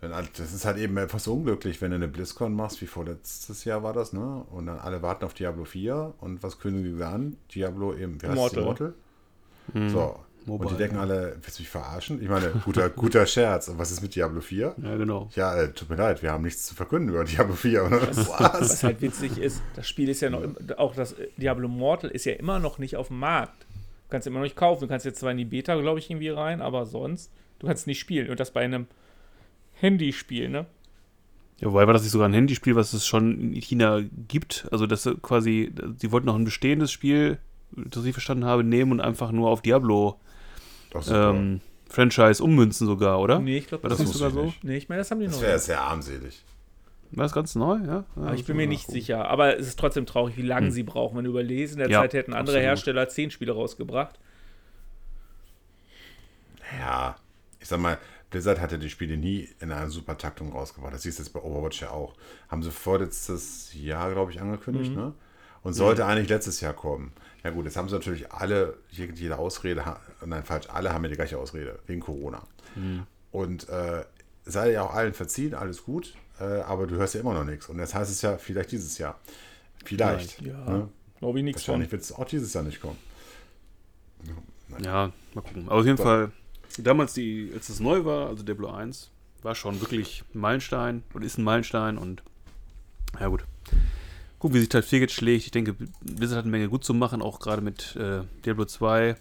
das ist halt eben etwas unglücklich, wenn du eine BlizzCon machst, wie vorletztes Jahr war das, ne? Und dann alle warten auf Diablo 4 und was kündigen sie an? Diablo eben, wie heißt Immortal. es, Immortal? Mhm. So. Mobile, und die denken ja. alle, willst du mich verarschen? Ich meine, guter, guter Scherz. Und was ist mit Diablo 4? Ja, genau. Ja, äh, tut mir leid, wir haben nichts zu verkünden über Diablo 4. Oder? Was Was? halt witzig ist, das Spiel ist ja noch, auch das äh, Diablo Mortal ist ja immer noch nicht auf dem Markt. Du kannst immer noch nicht kaufen. Du kannst jetzt zwar in die Beta, glaube ich, irgendwie rein, aber sonst, du kannst nicht spielen. Und das bei einem Handyspiel, ne? Ja, wobei war das nicht sogar ein Handyspiel, was es schon in China gibt? Also, dass sie quasi, sie wollten noch ein bestehendes Spiel, das ich verstanden habe, nehmen und einfach nur auf Diablo ähm, Franchise ummünzen sogar, oder? Nee, ich glaube, das, das das nicht sogar so? ich nicht. Nee, ich meine, das haben die das noch. wäre nicht. sehr armselig. War das ganz neu, ja? ja Aber ich das bin mir nicht nachgucken. sicher. Aber es ist trotzdem traurig, wie lange Hm. sie brauchen. Wenn du überlesen, in der Ja, Zeit hätten andere absolut. Hersteller zehn Spiele rausgebracht. Ja, ich sag mal, Blizzard hatte die Spiele nie in einer super Taktung rausgebracht. Das siehst du jetzt bei Overwatch ja auch. Haben sie vorletztes Jahr, glaube ich, angekündigt, ne? Und sollte eigentlich letztes Jahr kommen. Ja gut, jetzt haben sie natürlich alle, jede Ausrede, nein, falsch, alle haben ja die gleiche Ausrede, wegen Corona. Und äh, sei ja auch allen verziehen, alles gut, äh, aber du hörst ja immer noch nichts. Und jetzt heißt es ja vielleicht dieses Jahr. Vielleicht. Ja, Ne? glaube ich nichts von. Wahrscheinlich wird es auch dieses Jahr nicht kommen. Ja, mal gucken. Aber auf jeden Fall, damals, die, als es neu war, also Diablo 1, war schon wirklich ein Meilenstein und ist ein Meilenstein und ja gut. Gucken, wie sich Teil 4 jetzt schlägt. Ich denke, Blizzard hat eine Menge gut zu machen, auch gerade mit äh, Diablo 2,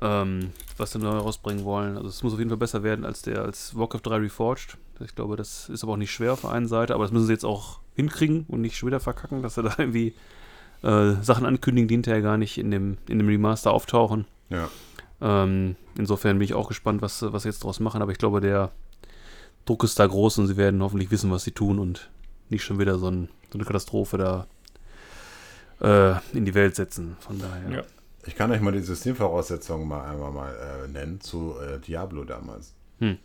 ähm, was sie neu rausbringen wollen. Also es muss auf jeden Fall besser werden als der als Warcraft 3 Reforged. Ich glaube, das ist aber auch nicht schwer auf der einen Seite, aber das müssen sie jetzt auch hinkriegen und nicht schon wieder verkacken, dass sie da irgendwie äh, Sachen ankündigen, die hinterher gar nicht in dem, in dem Remaster auftauchen. Ja. Ähm, insofern bin ich auch gespannt, was, was sie jetzt draus machen, aber ich glaube, der Druck ist da groß und sie werden hoffentlich wissen, was sie tun und nicht schon wieder so, ein, so eine Katastrophe da äh, in die Welt setzen. Von daher. Ja. Ich kann euch mal die Systemvoraussetzungen mal einmal mal äh, nennen zu äh, Diablo damals. Hm.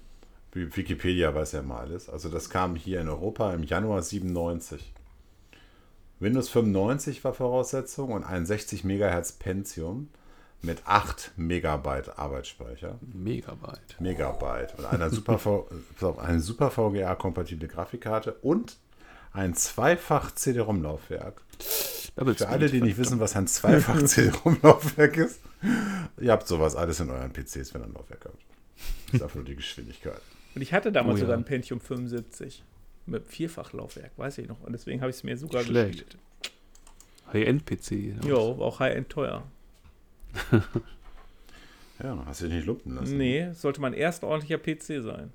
Wie- Wikipedia weiß ja mal alles. Also das kam hier in Europa im Januar 97. Windows 95 war Voraussetzung und ein 60 Megahertz Pentium mit 8 Megabyte Arbeitsspeicher. Megabyte. Megabyte und einer Super, eine Super VGA-kompatible Grafikkarte und ein zweifach CD-ROM-Laufwerk. Für alle, die nicht wissen, was ein zweifach CD-ROM-Laufwerk ist, ihr habt sowas alles in euren PCs, wenn ihr ein Laufwerk habt. Das ist einfach nur die Geschwindigkeit. Und ich hatte damals Oh ja. sogar ein Pentium 75 mit Vierfachlaufwerk, weiß ich noch. Und deswegen habe ich es mir sogar Schlecht. gespielt. High-End-PC. Jo, war auch High-End teuer. Ja, hast du dich nicht lumpen lassen. Nee, sollte mein erster ordentlicher PC sein.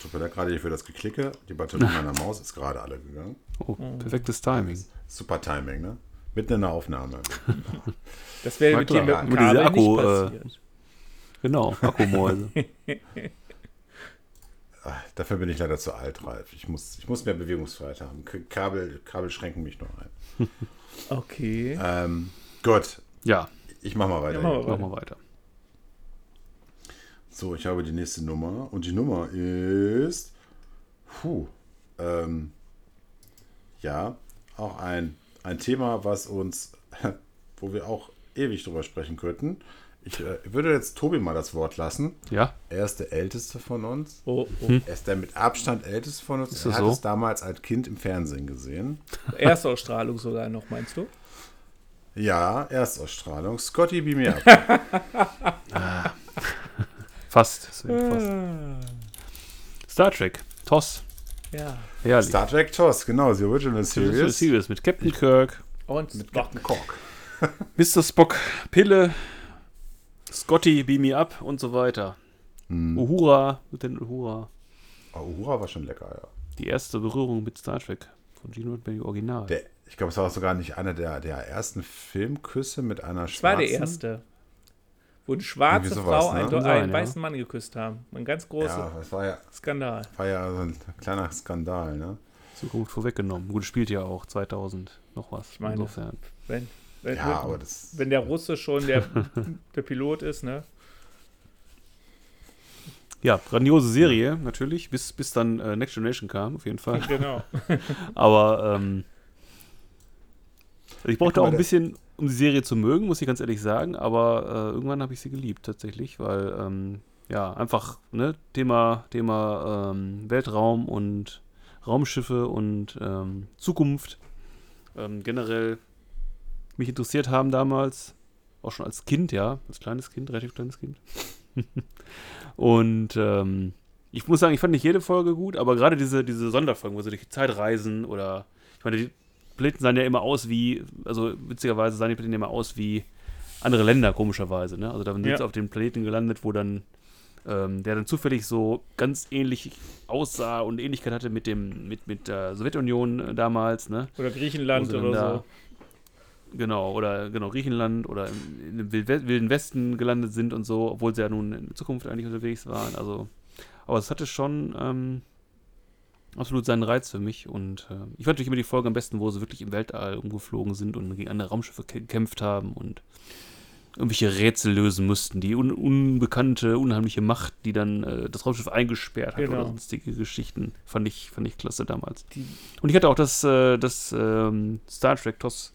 Tut mir leid, gerade hier für das Geklicke. Die Batterie meiner Maus ist gerade alle gegangen. Oh, perfektes Timing. Super Timing, ne? Mitten in der Aufnahme. Das wäre mit dem mit klar. dem Nur Kabel Akku, nicht äh, passiert. Genau, Akkumäuse. Dafür bin ich leider zu alt, Ralf. Ich muss, ich muss mehr Bewegungsfreiheit haben. K- Kabel, Kabel schränken mich noch ein. Okay. Ähm, gut, ja, ich mach mal weiter. Ja, mach hier. mal. weiter. So, ich habe die nächste Nummer und die Nummer ist. Puh. Ähm, ja, auch ein, ein Thema, was uns, wo wir auch ewig drüber sprechen könnten. Ich äh, würde jetzt Tobi mal das Wort lassen. Ja, Er ist der Älteste von uns. Oh, oh. Er ist der mit Abstand Älteste von uns. Ist er das hat so? es damals als Kind im Fernsehen gesehen. Erstausstrahlung sogar noch, meinst du? Ja, Erstausstrahlung. Scotty, beam me up. fast. Sven, fast. Star Trek, TOS. Ja. Herrlich. Star Trek TOS, genau, die Original Series. Series. Series mit Captain Kirk, Und Mit Spock. Captain Cork. Mr. Spock, Pille, Scotty, Beam Me Up und so weiter. Hm. Uhura, Lieutenant Uhura. Oh, Uhura war schon lecker, ja. Die erste Berührung mit Star Trek von Gene Roddenberry Original. Der, ich glaube, es war sogar nicht einer der, der ersten Filmküsse mit einer Das war schwarzen. der erste. Wo eine schwarze sowas, Frau ne? einen, Kann einen ja. weißen Mann geküsst haben. Ein ganz großer Ja, das war ja, Skandal. war ja so ein kleiner Skandal, ne? So gut vorweggenommen. Gut, spielt ja auch 2000 noch was. Ich meine, Insofern. Wenn, wenn, Ja, wenn, aber das. wenn der Russe schon der, der Pilot ist, ne? Ja, grandiose Serie, natürlich, bis, bis dann äh, Next Generation kam, auf jeden Fall. Genau. Aber ähm, ich brauchte auch ein bisschen, um die Serie zu mögen, muss ich ganz ehrlich sagen. Aber äh, irgendwann habe ich sie geliebt, tatsächlich, weil, ähm, ja, einfach, ne, Thema, Thema ähm, Weltraum und Raumschiffe und ähm, Zukunft ähm, generell mich interessiert haben damals. Auch schon als Kind, ja, als kleines Kind, relativ kleines Kind. und ähm, ich muss sagen, ich fand nicht jede Folge gut, aber gerade diese, diese Sonderfolgen, wo sie durch die Zeit reisen oder ich meine, die Planeten sahen ja immer aus wie, also witzigerweise sahen die Planeten immer aus wie andere Länder, komischerweise. Ne? Also da sind Ja. sie auf den Planeten gelandet, wo dann, ähm, der dann zufällig so ganz ähnlich aussah und Ähnlichkeit hatte mit dem, mit, mit der Sowjetunion äh, damals, ne? Oder Griechenland oder da- so. Genau, oder genau, Griechenland oder im, Wild- Wilden Westen gelandet sind und so, obwohl sie ja nun in Zukunft eigentlich unterwegs waren. Also, aber es hatte schon ähm, absolut seinen Reiz für mich. Und äh, ich fand natürlich immer die Folge am besten, wo sie wirklich im Weltall umgeflogen sind und gegen andere Raumschiffe kä- gekämpft haben und irgendwelche Rätsel lösen mussten. Die un unbekannte, unheimliche Macht, die dann äh, das Raumschiff eingesperrt hat Genau. oder sonstige Geschichten. Fand ich, fand ich klasse damals. Die, Und ich hatte auch das, äh, das ähm, Star Trek TOS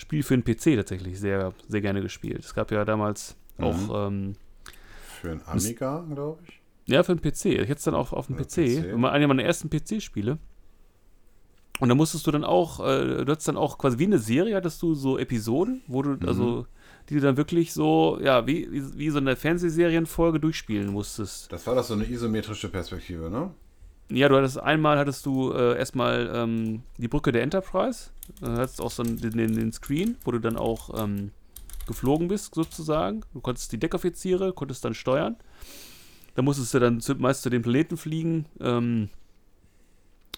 Spiel für den PC tatsächlich sehr, sehr gerne gespielt. Es gab ja damals Mhm. auch, ähm, Für ein Amiga, glaube ich. ja, für den PC. Ich hatte es dann auch auf dem PC. PC. Einer meiner ersten PC-Spiele. Und da musstest du dann auch, äh, du hattest dann auch quasi wie eine Serie, hattest du so Episoden, wo du, Mhm. also, die du dann wirklich so, ja, wie, wie, wie so eine Fernsehserienfolge durchspielen musstest. Das war doch so eine isometrische Perspektive, ne? Ja, du hattest einmal hattest du äh, erstmal ähm, die Brücke der Enterprise. Äh, hattest auch so einen, den, den, Screen, wo du dann auch ähm, geflogen bist, sozusagen. Du konntest die Deckoffiziere, konntest dann steuern. Da musstest du dann zu, meist zu den Planeten fliegen, ähm,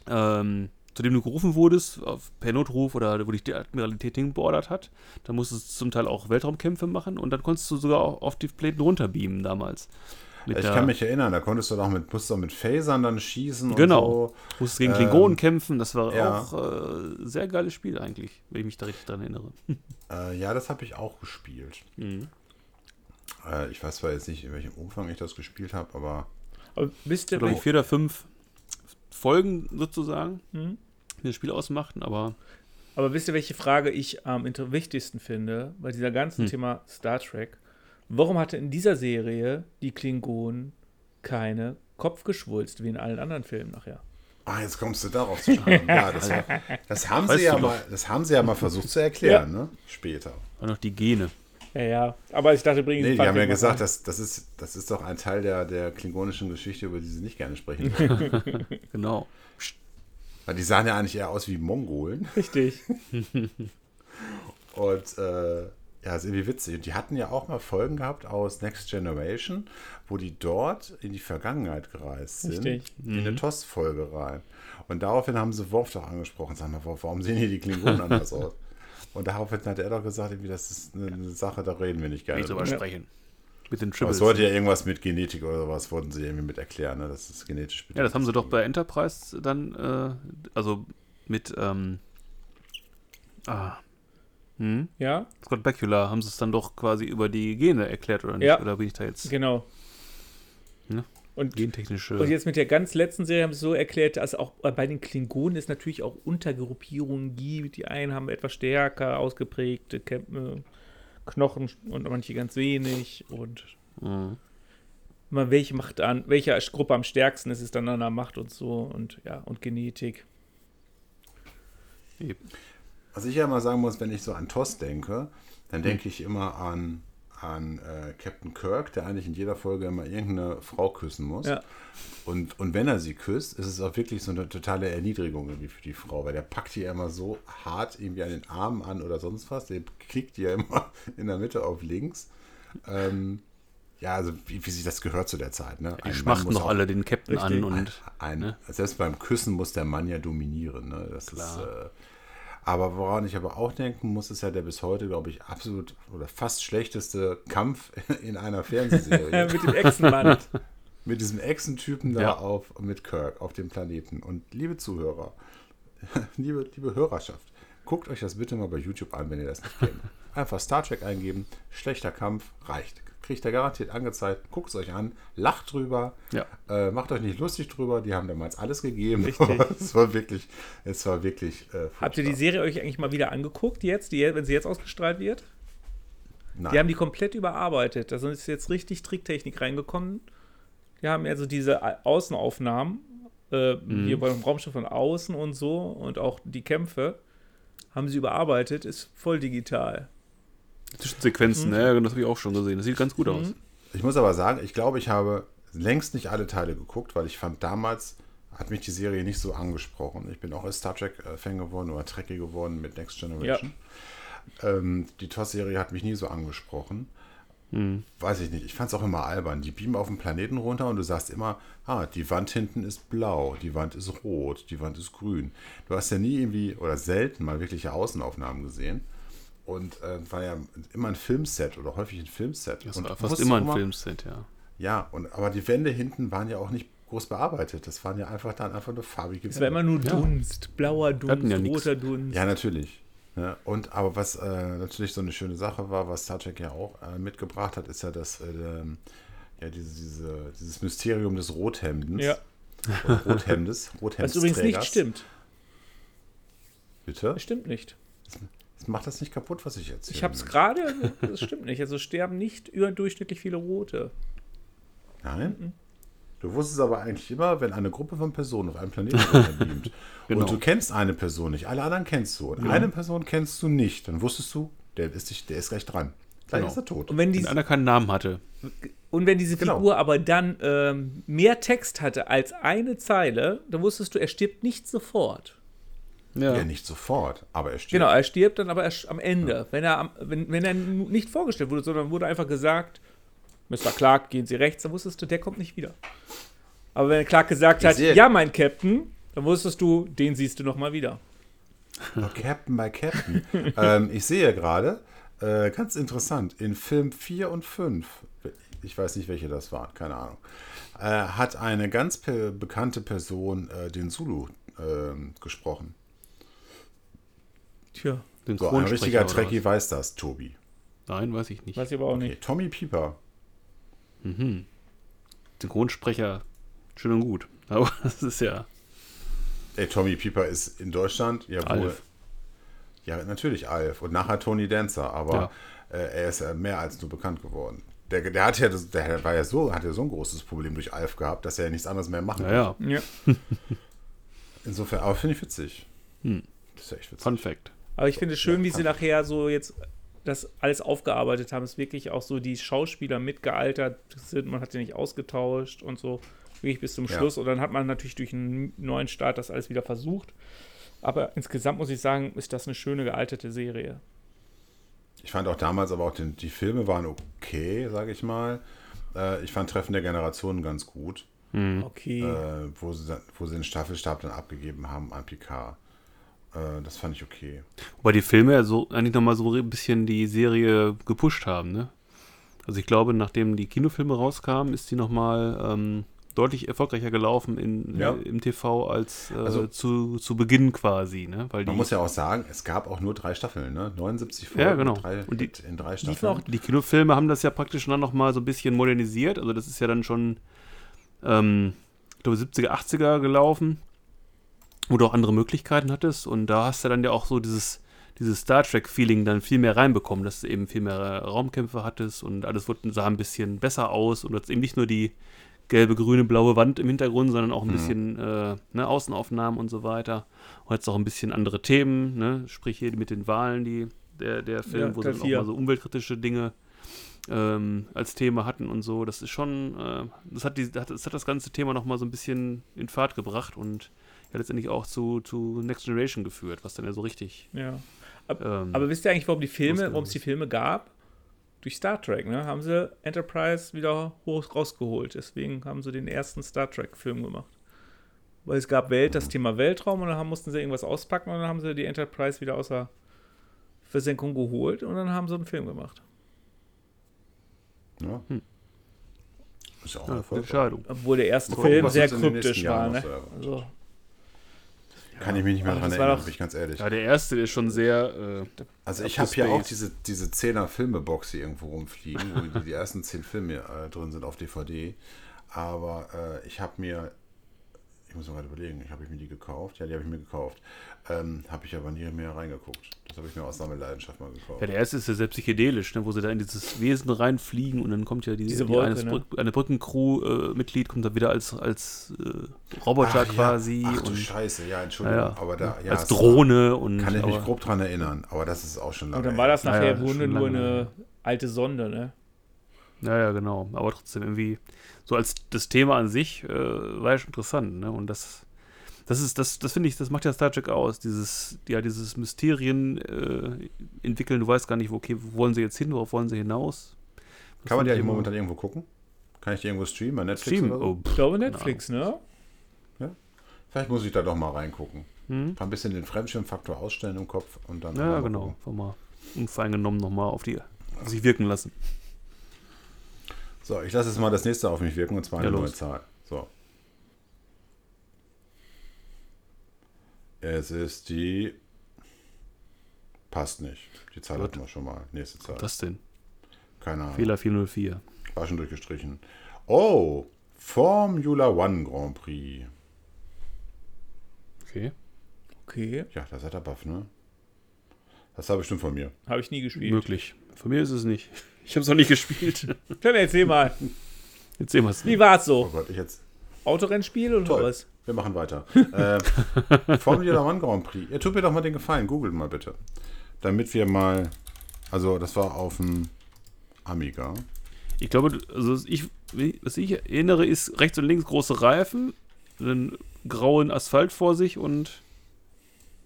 ähm, zu dem du gerufen wurdest, auf, per Notruf oder wo dich die Admiralität hingeordert hat. Da musstest du zum Teil auch Weltraumkämpfe machen und dann konntest du sogar auch auf die Planeten runterbeamen damals. Mit Ich der- kann mich erinnern, da konntest du doch mit, musst du auch mit Phasern dann schießen Genau. und so. Musstest gegen Ähm, Klingonen kämpfen, das war ja. auch äh, sehr geiles Spiel eigentlich, wenn ich mich da richtig dran erinnere. Äh, ja, das habe ich auch gespielt. Mhm. Äh, ich weiß zwar jetzt nicht, in welchem Umfang ich das gespielt habe, aber aber wisst ihr, ich, vier oder fünf Folgen sozusagen, Hm? die das Spiel ausmachten, aber aber wisst ihr, welche Frage ich am wichtigsten finde bei dieser ganzen Hm. Thema Star Trek? Warum hatte in dieser Serie die Klingonen keine Kopfgeschwulst wie in allen anderen Filmen nachher? Ah, jetzt kommst du darauf zu sprechen. ja, das, das, haben Weißt sie ja doch. mal, das haben sie ja mal versucht zu erklären, ne? Später. auch noch die Gene. Ja, ja. Aber ich dachte, bringen Nee, die haben ja gesagt, das, das, ist, das ist doch ein Teil der, der klingonischen Geschichte, über die sie nicht gerne sprechen. Genau. Weil die sahen ja eigentlich eher aus wie Mongolen. Richtig. Und äh, ja, ist irgendwie witzig. Und die hatten ja auch mal Folgen gehabt aus Next Generation, wo die dort in die Vergangenheit gereist sind. Richtig. In eine TOS-Folge rein. Und daraufhin haben sie Worf doch angesprochen. Sag mal, Worf, warum sehen hier die Klingonen anders aus? Und daraufhin hat er doch gesagt, irgendwie, das ist eine, eine Sache, da reden wir nicht gerne Nicht drüber sprechen. Mit den Aber Tribbles. es sollte ja irgendwas mit Genetik oder sowas, wollten sie irgendwie mit erklären, ne? Das ist genetisch ja, das haben sie doch bei Enterprise dann, äh, also mit, ähm, ah, hm? Ja, Scott Bakula haben sie es dann doch quasi über die Gene erklärt, oder nicht? Ja. Oder bin ich da jetzt genau. Ja. Und, gentechnische... und jetzt mit der ganz letzten Serie haben sie es so erklärt, dass auch bei den Klingonen es natürlich auch Untergruppierungen gibt. Die einen haben etwas stärker ausgeprägte Kämp äh, Knochen und manche ganz wenig. Und Mhm. mal welche macht an, welche Gruppe am stärksten ist, ist dann an der Macht und so und ja, und Genetik. Eben. Was ich ja mal sagen muss, wenn ich so an TOS denke, dann denke ich immer an, an äh, Captain Kirk, der eigentlich in jeder Folge immer irgendeine Frau küssen muss. Ja. Und, und wenn er sie küsst, ist es auch wirklich so eine totale Erniedrigung irgendwie für die Frau, weil der packt die ja immer so hart irgendwie an den Armen an oder sonst was. Der klickt die ja immer in der Mitte auf links. Ähm, ja, also wie, wie sich das gehört zu der Zeit. Ne? Die Ein schmachten noch alle den Captain an Richtig. und ein, ne? Selbst beim Küssen muss der Mann ja dominieren. Ne? Das Klar. ist, äh, aber woran ich aber auch denken muss, ist ja der bis heute, glaube ich, absolut oder fast schlechteste Kampf in einer Fernsehserie. mit dem Echsenmann. mit diesem Echsentypen da Ja. auf, mit Kirk auf dem Planeten. Und liebe Zuhörer, liebe, liebe Hörerschaft, Guckt euch das bitte mal bei YouTube an, wenn ihr das nicht kennt. Einfach Star Trek eingeben, schlechter Kampf, reicht. Kriegt ihr garantiert angezeigt, guckt es euch an, lacht drüber, Ja. äh, macht euch nicht lustig drüber, die haben damals alles gegeben. Richtig. Es war wirklich, es war wirklich. Äh, Habt ihr die. Serie euch eigentlich mal wieder angeguckt, jetzt, die, wenn sie jetzt ausgestrahlt wird? Nein. Die haben die komplett überarbeitet. Da ist jetzt richtig Tricktechnik reingekommen. Die haben also diese Außenaufnahmen, äh, hier beim Raumschiff von außen und so und auch die Kämpfe haben sie überarbeitet, ist voll digital. Zwischensequenzen, Mhm. ja, das habe ich auch schon gesehen. Das sieht ganz gut aus. Ich muss aber sagen, ich glaube, ich habe längst nicht alle Teile geguckt, weil ich fand damals hat mich die Serie nicht so angesprochen. Ich bin auch als Star Trek-Fan geworden oder Trekkie geworden mit Next Generation. Ähm, die TOS-Serie hat mich nie so angesprochen. Weiß ich nicht. Ich fand es auch immer albern. Die beamen auf den Planeten runter und du sagst immer, ah, die Wand hinten ist blau, die Wand ist rot, die Wand ist grün. Du hast ja nie irgendwie oder selten mal wirkliche Außenaufnahmen gesehen. Und äh, war ja immer ein Filmset oder häufig ein Filmset. Das und war du fast immer ein Filmset, ja. ja, und, aber die Wände hinten waren ja auch nicht groß bearbeitet. Das waren ja einfach dann einfach nur farbige Es war immer nur Ja. Dunst, blauer Dunst, ja nix. roter Dunst. Ja, natürlich. Ja, und aber was äh, natürlich so eine schöne Sache war, was Star Trek ja auch äh, mitgebracht hat, ist ja das äh, ähm, ja diese, diese, dieses Mysterium des Rothemdens. Ja. Oder Rothemdes. Was übrigens nicht stimmt. Bitte? Das stimmt nicht. Das macht das nicht kaputt, was ich erzähle. Ich habe es gerade, das stimmt nicht. Also sterben nicht überdurchschnittlich viele Rote. Nein? Du wusstest aber eigentlich immer, wenn eine Gruppe von Personen auf einem Planeten runterbeamt Genau. und du kennst eine Person nicht, alle anderen kennst du und eine Person kennst du nicht, dann wusstest du, der ist, dich, der ist gleich dran. Gleich Genau. ist er tot. Und wenn, Wenn die, einer keinen Namen hatte. und wenn diese Genau. Figur aber dann ähm, mehr Text hatte als eine Zeile, dann wusstest du, er stirbt nicht sofort. Ja. Ja, nicht sofort, aber er stirbt. Genau, er stirbt dann aber erst am Ende. Wenn, er am, wenn, wenn er nicht vorgestellt wurde, sondern wurde einfach gesagt, Mr. Clark, gehen Sie rechts, dann wusstest du, der kommt nicht wieder. Aber wenn Clark gesagt Ich hat, ja, mein Captain, dann wusstest du, den siehst du noch mal wieder. Oh, Captain by Captain. ähm, ich sehe gerade, äh, ganz interessant, in Film 4 und 5, ich weiß nicht, welche das waren, keine Ahnung, äh, hat eine ganz pe bekannte Person äh, den Zulu ähm, gesprochen. Tja, Den So, ein richtiger Trekkie weiß das, Tobi. Nein, weiß ich nicht. weiß ich aber auch Okay, nicht. Tommy Pieper. Synchronsprecher, schön und gut. Aber das ist ja Ey, Tommy Pieper ist in Deutschland ja wohl. Alf. Ja, natürlich Alf. Und nachher Tony Dancer, aber Ja. äh, er ist ja mehr als nur bekannt geworden. Der, der hat ja, das- der war ja so, hat ja so ein großes Problem durch Alf gehabt, dass er nichts anderes mehr machen Ja, ja. Ja. Insofern, aber finde ich witzig. Hm. Das ist ja echt witzig. Fun Fact. Aber ich finde es schön, Ja, wie sie nachher so jetzt das alles aufgearbeitet haben. Es ist wirklich auch so, die Schauspieler mitgealtert sind, man hat sie nicht ausgetauscht und so, wirklich bis zum Ja. Schluss. Und dann hat man natürlich durch einen neuen Start das alles wieder versucht. Aber insgesamt muss ich sagen, ist das eine schöne gealterte Serie. Ich fand auch damals, aber auch den, die Filme waren okay, sage ich mal. Äh, ich fand Treffen der Generationen ganz gut, Okay. äh, wo, sie, dann- wo sie den Staffelstab dann abgegeben haben an Picard. Äh, das fand ich okay. Wobei die Filme ja so eigentlich nochmal so ein bisschen die Serie gepusht haben, ne? Also ich glaube, nachdem die Kinofilme rauskamen, ist die nochmal ähm, deutlich erfolgreicher gelaufen in, Ja. im TV als äh, Also- zu, zu Beginn quasi, ne? Weil die, Man muss ja auch sagen, es gab auch nur drei Staffeln, ne? 79 Folgen Ja, genau. drei, Und die- in drei Staffeln. auch die Kinofilme haben das ja praktisch dann nochmal so ein bisschen modernisiert. Also das ist ja dann schon, ähm, ich glaube, 70er, 80er gelaufen, wo du auch andere Möglichkeiten hattest. Und da hast du dann ja auch so dieses, dieses Star Trek-Feeling dann viel mehr reinbekommen, dass du eben viel mehr Raumkämpfe hattest und alles wurde, sah ein bisschen besser aus. Und du hattest eben nicht nur die gelbe, grüne, blaue Wand im Hintergrund, sondern auch ein bisschen äh, ne, Außenaufnahmen und so weiter. Und jetzt auch ein bisschen andere Themen, ne? sprich hier mit den Wahlen, die der, der Film, Ja, wo sie auch mal so umweltkritische Dinge ähm, als Thema hatten und so. Das ist schon, äh, das, hat die, das, hat, das hat das ganze Thema nochmal so ein bisschen in Fahrt gebracht und ja letztendlich auch zu, zu Next Generation geführt, was dann ja so richtig. ja. Ähm, Aber wisst ihr eigentlich, warum die Filme, warum es die Filme gab? Durch Star Trek, ne? Haben sie Enterprise wieder hoch rausgeholt. Deswegen haben sie den ersten Star Trek-Film gemacht. Weil es gab Welt, das Thema Weltraum und dann haben, mussten sie irgendwas auspacken und dann haben sie die Enterprise wieder außer Versenkung geholt und dann haben sie einen Film gemacht. Ja. Hm. Ist ja auch erfolgreich. Entscheidung. Obwohl der erste Film sehr kryptisch war, ne? Also, Kann ich mich nicht mehr Ach, dran erinnern, doch- bin ich ganz ehrlich. Ja, der erste ist schon sehr. Äh, Also ich habe hier auch diese, diese 10er Filmebox hier irgendwo rumfliegen, wo die, die ersten 10 Filme äh, drin sind auf DVD. Aber äh, ich habe mir, ich muss mal gerade überlegen, ich habe ich mir die gekauft? Ja, die habe ich mir gekauft. Ähm, habe ich aber nie mehr reingeguckt. Das habe ich mir aus Sammelleidenschaft mal gekauft. ja, der erste ist ja sehr psychedelisch, ne, wo sie da in dieses Wesen reinfliegen und dann kommt ja die, Diese die Wolke, eines ne? Eine Brückencrew-Mitglied kommt da wieder als, als äh, Roboter Ach, ja. quasi Ach du und Scheiße, ja, Entschuldigung. Ja, ja. Aber da, ja, als Drohne und Kann ich mich aber- grob dran erinnern, aber das ist auch schon lange. Und dann war das Ja, nachher ja, im Grunde nur lange. eine alte Sonde, ne? Ja, ja, genau. Aber trotzdem irgendwie, so als das Thema an sich, äh, war ja schon interessant, ne? Und das, das ist, das, das finde ich, das macht ja Star Trek aus. Dieses, ja, dieses Mysterien äh, entwickeln, du weißt gar nicht, wo, okay, wo wollen sie jetzt hin, worauf wollen sie hinaus? Das Kann man die ich eigentlich momentan irgendwo gucken? Kann ich die irgendwo streamen? Bei Netflix Stream. oder so? Oh, Ich glaube Netflix, ne? Vielleicht muss ich da doch mal reingucken. Hm? Ein bisschen den Fremdschirmfaktor ausstellen im Kopf und dann. Ja, mal genau. mal unvoreingenommen nochmal auf die, auf sich wirken lassen. So, ich lasse jetzt mal das nächste auf mich wirken und zwar eine Ja, neue. Zahl. So. Es ist die. Passt nicht. Die Zahl Gut. hatten wir schon mal. Nächste Zahl. Was denn? Keine Ahnung. Fehler 404. War schon durchgestrichen. Oh! Formula One Grand Prix. Okay. Okay. Ja, das hat der Buff, ne? Das war bestimmt von mir. Habe ich nie gespielt. Möglich. Von mir ist es nicht. Ich habe es noch nicht gespielt. Dann erzähl mal. Jetzt sehen wir es. Wie war's Oh so? Gott, ich jetzt. Autorennspiel oder Toll. was? Wir machen weiter. äh, Formula One Grand Prix. Ihr tut mir doch mal den Gefallen, googelt mal bitte. Damit wir mal. Also, das war auf dem Amiga. Ich glaube, also ich, was ich erinnere, ist rechts und links große Reifen, einen grauen Asphalt vor sich und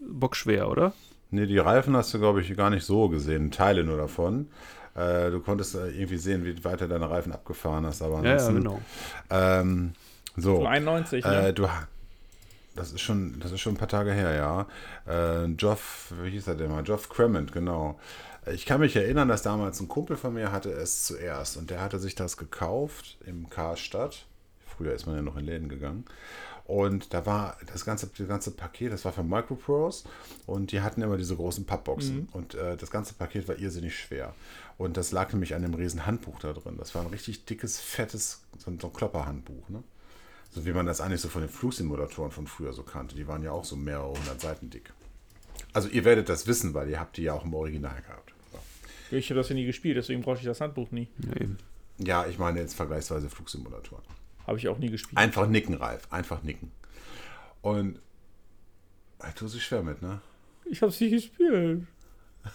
bockschwer, oder? Ne, die Reifen hast du, glaube ich, gar nicht so gesehen. Teile nur davon. Äh, du konntest äh, irgendwie sehen, wie weit du deine Reifen abgefahren hast. Aber Ja, ja, genau. ähm, so. So 91, ne? Äh, du, das ist schon, das ist schon ein paar Tage her, ja. Äh, Geoff, wie hieß er denn mal? Geoff Cremant, genau. Ich kann mich erinnern, dass damals ein Kumpel von mir hatte es zuerst und der hatte sich das gekauft im Karstadt. Früher ist man ja noch in Läden gegangen. Und da war das ganze, das ganze Paket, das war von Microprose und die hatten immer diese großen Pappboxen. Und äh, das ganze Paket war irrsinnig schwer. Und das lag nämlich an dem riesen Handbuch da drin. Das war ein richtig dickes, fettes, so ein, so ein Klopperhandbuch. Ne? So wie man das eigentlich so von den Flugsimulatoren von früher so kannte. Die waren ja auch so mehrere hundert Seiten dick. Also ihr werdet das wissen, weil ihr habt die ja auch im Original gehabt. So. Ich habe das ja nie gespielt, deswegen brauche ich das Handbuch nie. Ja, eben. Ja, ich meine jetzt vergleichsweise Flugsimulatoren. Habe ich auch nie gespielt. Einfach nicken, Ralf. Einfach nicken. Und äh, tust du schwer mit, ne? Ich habe es nie gespielt.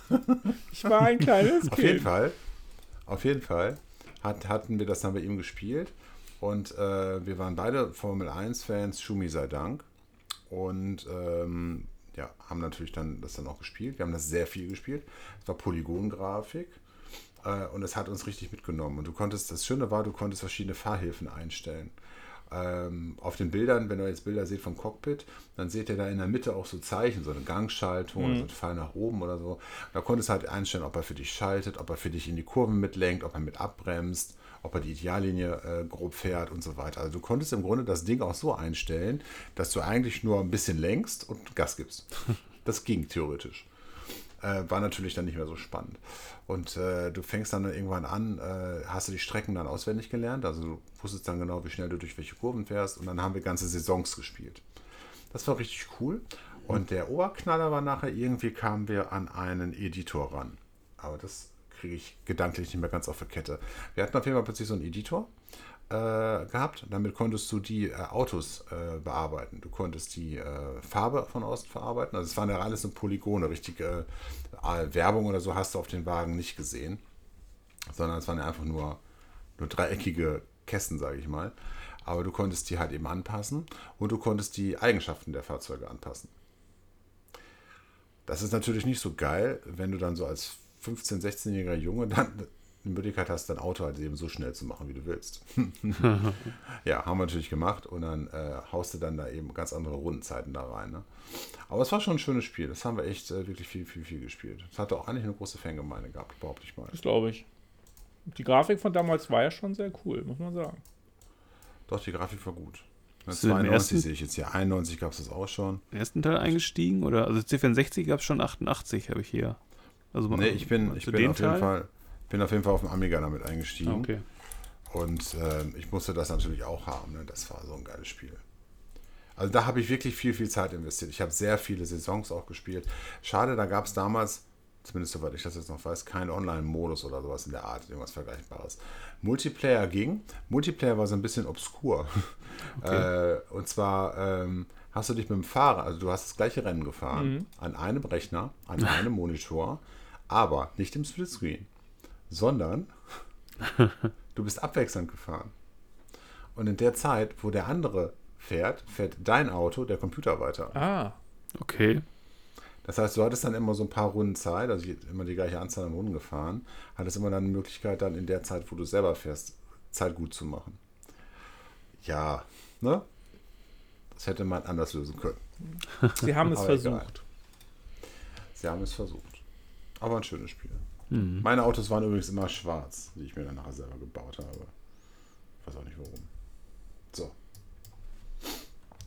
Ich war ein kleines Auf jeden Kind. Fall. Auf jeden Fall hat, hatten wir das dann bei ihm gespielt. Und äh, wir waren beide Formel 1-Fans, Schumi sei Dank. Und ähm, ja, haben natürlich dann das dann auch gespielt. Wir haben das sehr viel gespielt. Es war Polygongrafik. Äh, und es hat uns richtig mitgenommen. Und du konntest, das Schöne war, du konntest verschiedene Fahrhilfen einstellen. Ähm, auf den Bildern, wenn ihr jetzt Bilder seht vom Cockpit, dann seht ihr da in der Mitte auch so Zeichen, so eine Gangschaltung oder so ein Pfeil nach oben oder so. Da konntest du halt einstellen, ob er für dich schaltet, ob er für dich in die Kurven mitlenkt, ob er mit abbremst, ob er die Ideallinie äh, grob fährt und so weiter. Also du konntest im Grunde das Ding auch so einstellen, dass du eigentlich nur ein bisschen lenkst und Gas gibst. Das ging theoretisch. Äh, war natürlich dann nicht mehr so spannend. Und äh, du fängst dann irgendwann an, äh, hast du die Strecken dann auswendig gelernt, also du wusstest dann genau, wie schnell du durch welche Kurven fährst und dann haben wir ganze Saisons gespielt. Das war richtig cool. Und der Oberknaller war nachher, irgendwie kamen wir an einen Editor ran. Aber das kriege ich gedanklich nicht mehr ganz auf der Kette. Wir hatten auf jeden Fall plötzlich so einen Editor äh, gehabt. Damit konntest du die äh, Autos äh, bearbeiten. Du konntest die äh, Farbe von außen verarbeiten. Also es waren ja alles so Polygone, richtige äh, Werbung oder so hast du auf den Wagen nicht gesehen. Sondern es waren ja einfach nur, nur dreieckige Kästen, sage ich mal. Aber du konntest die halt eben anpassen und du konntest die Eigenschaften der Fahrzeuge anpassen. Das ist natürlich nicht so geil, wenn du dann so als 15-, 16-jähriger Junge dann die Möglichkeit hast, dein Auto halt eben so schnell zu machen, wie du willst. ja, haben wir natürlich gemacht und dann äh, haust du dann da eben ganz andere Rundenzeiten da rein. Ne? Aber es war schon ein schönes Spiel. Das haben wir echt äh, wirklich viel, viel, viel gespielt. Es hatte auch eigentlich eine große Fangemeinde gehabt, behaupte ich mal. Das glaube ich. Die Grafik von damals war ja schon sehr cool, muss man sagen. Doch, die Grafik war gut. Bist du im 92 ersten- sehe ich jetzt hier. 91 gab es das auch schon. Im ersten Teil eingestiegen? Oder? Also C64 gab es schon 88, habe ich hier. Also Nee, ich bin, ich bin auf jeden? Fall bin auf jeden Fall auf dem Amiga damit eingestiegen. okay. Und ähm, ich musste das natürlich auch haben. Ne? Das war so ein geiles Spiel. Also da habe ich wirklich viel, viel Zeit investiert. Ich habe sehr viele Saisons auch gespielt. Schade, da gab es damals, zumindest soweit ich das jetzt noch weiß, keinen Online-Modus oder sowas in der Art, irgendwas Vergleichbares. Multiplayer ging. Multiplayer war so ein bisschen obskur. Äh, und zwar ähm, hast du dich mit dem Fahrer, also du hast das gleiche Rennen gefahren, an einem Rechner, an einem Monitor, aber nicht im Splitscreen, sondern du bist abwechselnd gefahren. Und in der Zeit, wo der andere fährt, fährt dein Auto, der Computer weiter. Ah, Okay. Das heißt, du hattest dann immer so ein paar Runden Zeit, also immer die gleiche Anzahl an Runden gefahren, hattest immer dann die Möglichkeit, dann in der Zeit, wo du selber fährst, Zeit gut zu machen. Ja, ne? Das hätte man anders lösen können. sie haben es Aber egal. versucht. Sie haben es versucht. Aber ein schönes Spiel. Mhm. Meine Autos waren übrigens immer schwarz, die ich mir dann nachher selber gebaut habe. Ich weiß auch nicht warum. So.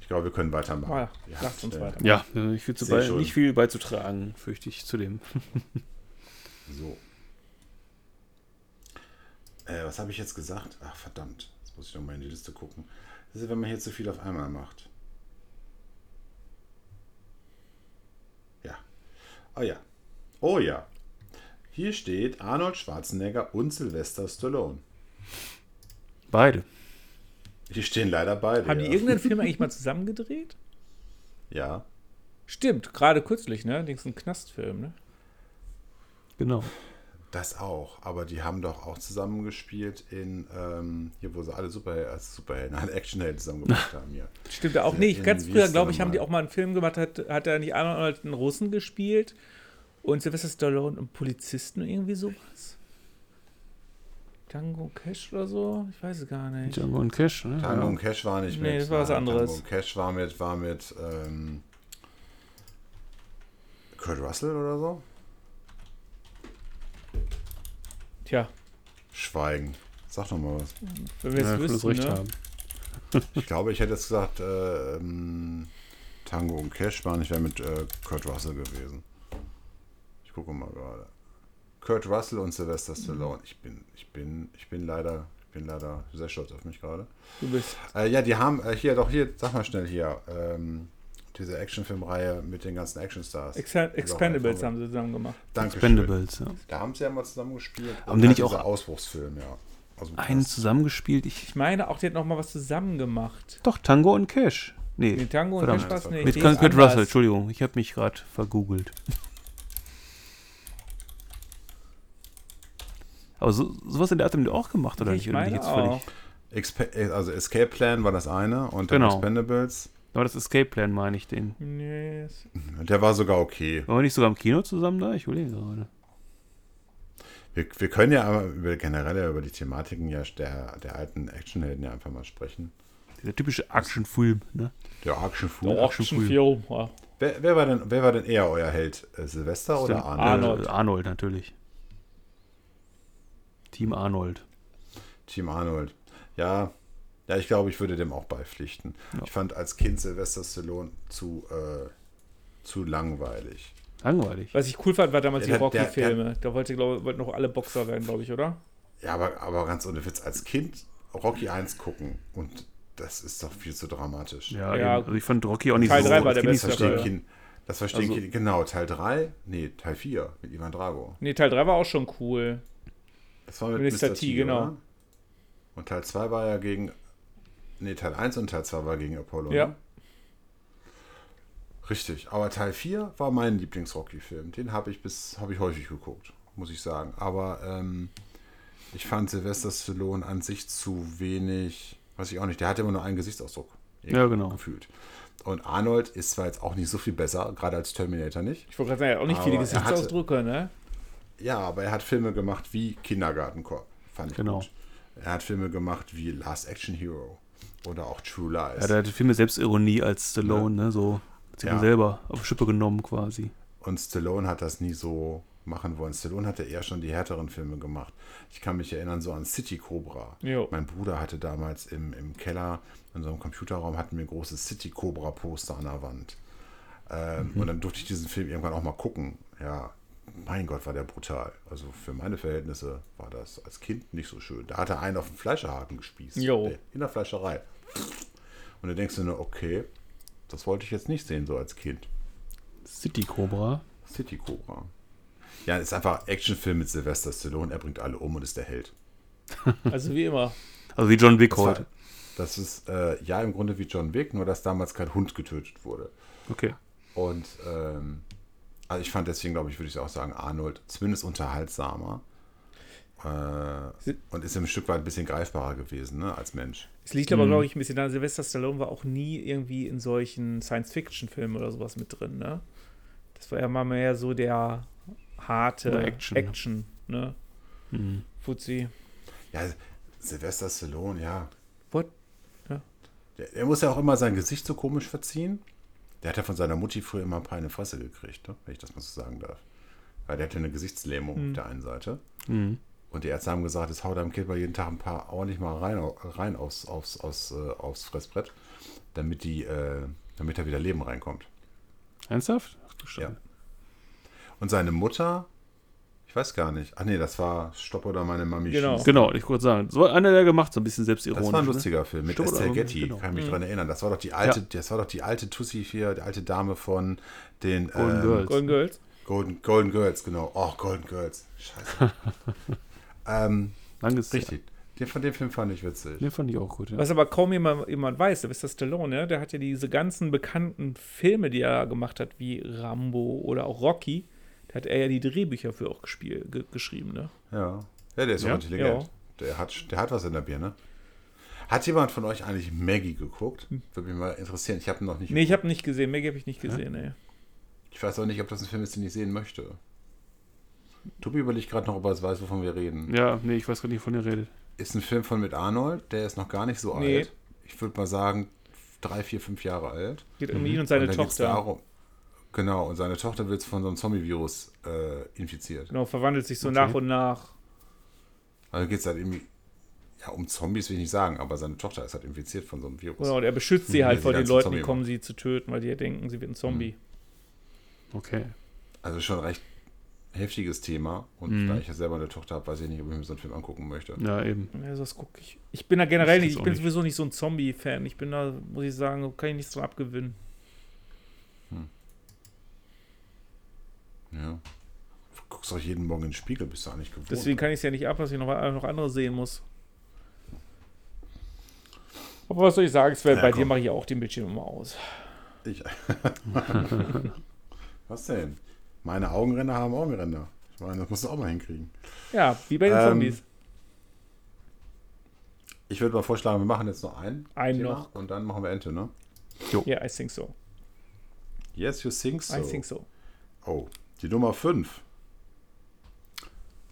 Ich glaube, wir können weitermachen. Ah, Ihr lasst habt, uns äh, weiter. Ja, äh, nicht viel, zu Seh bei, nicht viel beizutragen, fürchte ich, zu dem. So. Äh, was habe ich jetzt gesagt? Ach, verdammt. Jetzt muss ich noch mal in die Liste gucken. Das ist, wenn man hier zu viel auf einmal macht. Ja. Oh ja. Oh ja. Hier steht Arnold Schwarzenegger und Sylvester Stallone. Beide. Hier stehen leider beide. Haben die ja. irgendeinen Film eigentlich mal zusammen gedreht? Ja. Stimmt, gerade kürzlich, ne? Ist ein Knastfilm, ne? Genau. Das auch, aber die haben doch auch zusammengespielt in, ähm, hier wo sie alle Superhelden, als Superhelden, alle Actionhelden zusammen gemacht haben hier. Stimmt auch Ja, nicht. Ganz früher, glaube ich, haben die auch mal einen Film gemacht, hat, hat er nicht Arnold einen Russen gespielt und Sylvester Stallone einen Polizisten irgendwie sowas? Tango Cash oder so? Ich weiß es gar nicht. Django und Cash, ne? Tango ja. und Cash war nicht Nee, mit. das war was anderes. Tango und Cash war mit, war mit ähm, Kurt Russell oder so? Tja, Schweigen. Sag doch mal was. wenn wir es Ja, wüssten, recht ne? haben. Ich glaube, ich hätte jetzt gesagt, äh, ähm, Tango und Cash waren, ich wäre mit äh, Kurt Russell gewesen. Ich gucke mal gerade. Kurt Russell und Sylvester Stallone. Ich bin, ich bin, ich bin leider, ich bin leider sehr stolz auf mich gerade. Du bist Äh, ja, die haben äh, hier, doch hier, sag mal schnell hier, ähm, diese Actionfilmreihe mit den ganzen Actionstars. Die doch Expendables haben sie zusammen gemacht. Dankeschön. Expendables, ja. Da haben sie ja mal zusammen gespielt. Haben die nicht auch- dieser Ausbruchsfilm, ja. Aus dem Einen zusammengespielt. Ich, Ich meine auch, die hat noch mal was zusammen gemacht. doch, Tango und Cash. Nee, Den Tango und. Cash war's nicht. mit Kurt. Russell, Entschuldigung. Ich habe mich gerade vergoogelt. Aber so, sowas in der Art haben die auch gemacht, oder Ich nicht? Oder meine jetzt völlig- auch. Expe äh, also Escape Plan war das eine und dann Genau. Expendables. Aber das Escape Plan meine ich den. Nee, es- Der war sogar okay. Waren wir nicht sogar im Kino zusammen da? Ich überlege gerade. Wir, wir können ja aber über, generell ja über die Thematiken ja der, der alten Actionhelden ja einfach mal sprechen. Der typische Actionfilm, ne? Der Actionfilm. Der Actionfilm. Ja. Wer, wer, war denn, wer war denn eher euer Held? Äh, Silvester oder Stimmt. Arnold? Arnold. Äh, Arnold, natürlich. Team Arnold. Team Arnold. Ja, ja, ich glaube, ich würde dem auch beipflichten. Ja. Ich fand als Kind Sylvester Stallone zu, äh, zu langweilig. Langweilig. Was ich cool fand, war damals Der- die Rocky-Filme. Da wollte, glaub, wollten noch alle Boxer werden, glaube ich, oder? Ja, aber, aber ganz ohne Witz, als Kind Rocky 1 gucken und das ist doch viel zu dramatisch. Ja, Ja, also ich fand Rocky auch nicht Teil so. drei war der beste Das verstehen, verstehen Also- Kinder. Genau, Teil 3, nee, Teil 4 mit Ivan Drago. Nee, Teil 3 war auch schon cool. Das war mit Mr. Mr. T, T, genau. oder? Und Teil 2 war ja gegen. Nee, Teil 1 und Teil 2 war gegen Apollo. Ja. Ne? Richtig, aber Teil 4 war mein Lieblings-Rocky-Film. Den habe ich bis habe ich häufig geguckt, muss ich sagen. Aber ähm, ich fand Sylvester Stallone an sich zu wenig, weiß ich auch nicht, der hatte immer nur einen Gesichtsausdruck. Ja, genau. Gefühlt. Und Arnold ist zwar jetzt auch nicht so viel besser, gerade als Terminator nicht. Ich wollte gerade sagen, er hat auch nicht viele er hatte- Gesichtsausdrücke, ne? Ja, aber er hat Filme gemacht wie Kindergartenkorb, fand ich Genau. gut. Er hat Filme gemacht wie Last Action Hero oder auch True Lies. Ja, der hatte viel mehr Selbstironie als Stallone, ne? So hat sich Ja. selber auf Schippe genommen quasi. Und Stallone hat das nie so machen wollen. Stallone hatte eher schon die härteren Filme gemacht. Ich kann mich erinnern so an City Cobra. Jo. Mein Bruder hatte damals im, im Keller, in so einem Computerraum, hatten wir ein großes City Cobra Poster an der Wand. Ähm, Und dann durfte ich diesen Film irgendwann auch mal gucken. Ja, mein Gott, war der brutal. Also für meine Verhältnisse war das als Kind nicht so schön. Da hat er einen auf dem Fleischerhaken gespießt. Jo. In der Fleischerei. Und du denkst dir nur, okay, das wollte ich jetzt nicht sehen, so als Kind. City Cobra. City Cobra. Ja, ist einfach Actionfilm mit Sylvester Stallone. Er bringt alle um und ist der Held. Also wie immer. Also wie John Wick Das, war, heute. das ist äh, ja im Grunde wie John Wick, nur dass damals kein Hund getötet wurde. Okay. Und ähm, also ich fand deswegen, glaube ich, würde ich auch sagen, Arnold zumindest unterhaltsamer. Äh, und ist ein Stück weit ein bisschen greifbarer gewesen, ne, als Mensch. Es liegt aber, glaube ich, ein bisschen daran, Sylvester Stallone war auch nie irgendwie in solchen Science-Fiction-Filmen oder sowas mit drin, ne? Das war ja mal mehr so der harte Oder Action, Action, ne? Mhm. Fuzzi. Ja, Sylvester Stallone, ja. What? Der, er muss ja auch immer sein Gesicht so komisch verziehen. Der hat ja von seiner Mutti früher immer ein paar in die Fresse gekriegt, ne? wenn ich das mal so sagen darf. Weil der hatte eine Gesichtslähmung auf der einen Seite. Mhm. Und die Ärzte haben gesagt, es haut deinem Kind mal jeden Tag ein paar ordentlich mal rein, rein aufs, aufs, aufs, äh, aufs Fressbrett, damit, die, äh, damit da wieder Leben reinkommt. Ernsthaft? Ach du Ja. Scheiße. Und seine Mutter, ich weiß gar nicht. Ach nee, das war Stopp oder meine Mami Genau. schießt. Genau, ich wollte sagen. So einer, der gemacht, so ein bisschen selbstironisch. Das war ein ne? lustiger Film mit Stopp Mami, Getty, genau. kann ich mich dran erinnern. Das war doch die alte, Ja. das war doch die alte Tussi hier, die alte Dame von den Golden ähm, Girls. Golden Girls. Golden, Golden Girls, genau. Oh, Golden Girls. Scheiße. ähm, Langes richtig. Den, von dem Film fand ich witzig. Den fand ich auch gut. Ja. Was aber kaum jemand, jemand weiß, Sylvester Stallone, ne? der hat ja diese ganzen bekannten Filme, die er gemacht hat, wie Rambo oder auch Rocky, hat er ja die Drehbücher für auch gespiel, ge geschrieben, ne? Ja. Ja, der ist Ja? auch intelligent. Ja. Der, hat, der hat was in der Birne. Hat jemand von euch eigentlich Maggie geguckt? Würde mich mal interessieren. Ich habe ihn noch nicht Nee, ich geguckt. habe nicht gesehen, Maggie habe ich nicht gesehen, ne. Ich weiß auch nicht, ob das ein Film ist, den ich sehen möchte. Tobi überlegt gerade noch, ob er es weiß, wovon wir reden. ja, nee, ich weiß gar nicht, von ihr redet. Ist ein Film von mit Arnold, der ist noch gar nicht so Nee. alt. Ich würde mal sagen, drei, vier, fünf Jahre alt. Geht um ihn und seine und Tochter. Darum, genau, und seine Tochter wird von so einem Zombie-Virus äh, infiziert. Genau, verwandelt sich so Okay. nach und nach. Also geht es halt irgendwie, ja, um Zombies will ich nicht sagen, aber seine Tochter ist halt infiziert von so einem Virus. Genau, und er beschützt sie Ja, halt sie vor den Leuten, die Zombie kommen, sie zu töten, weil die ja denken, sie wird ein Zombie. Okay. Also schon recht heftiges Thema. Und Mhm. da ich ja selber eine Tochter habe, weiß ich nicht, ob ich mir so einen Film angucken möchte. Ja, eben. Ja, das gucke ich. Ich bin da generell Ich nicht, ich bin nicht. sowieso nicht so ein Zombie-Fan. Ich bin da, muss ich sagen, kann ich nichts dran abgewinnen. Ja. Du guckst doch jeden Morgen in den Spiegel, bist du eigentlich gewohnt. Deswegen kann ich es ja nicht ab, dass ich noch, noch andere sehen muss. Aber was soll ich sagen, Sven, Ja, bei komm. dir mache ich auch den Bildschirm immer aus. Ich. Was denn? Meine Augenränder haben Augenränder. Ich meine, das musst du auch mal hinkriegen. Ja, wie bei den Ähm, Zombies. Ich würde mal vorschlagen, wir machen jetzt noch einen. Einen Thema noch. Und dann machen wir Ente, ne? Ja, I think so. Yes, you think so. I think so. Oh, die Nummer 5.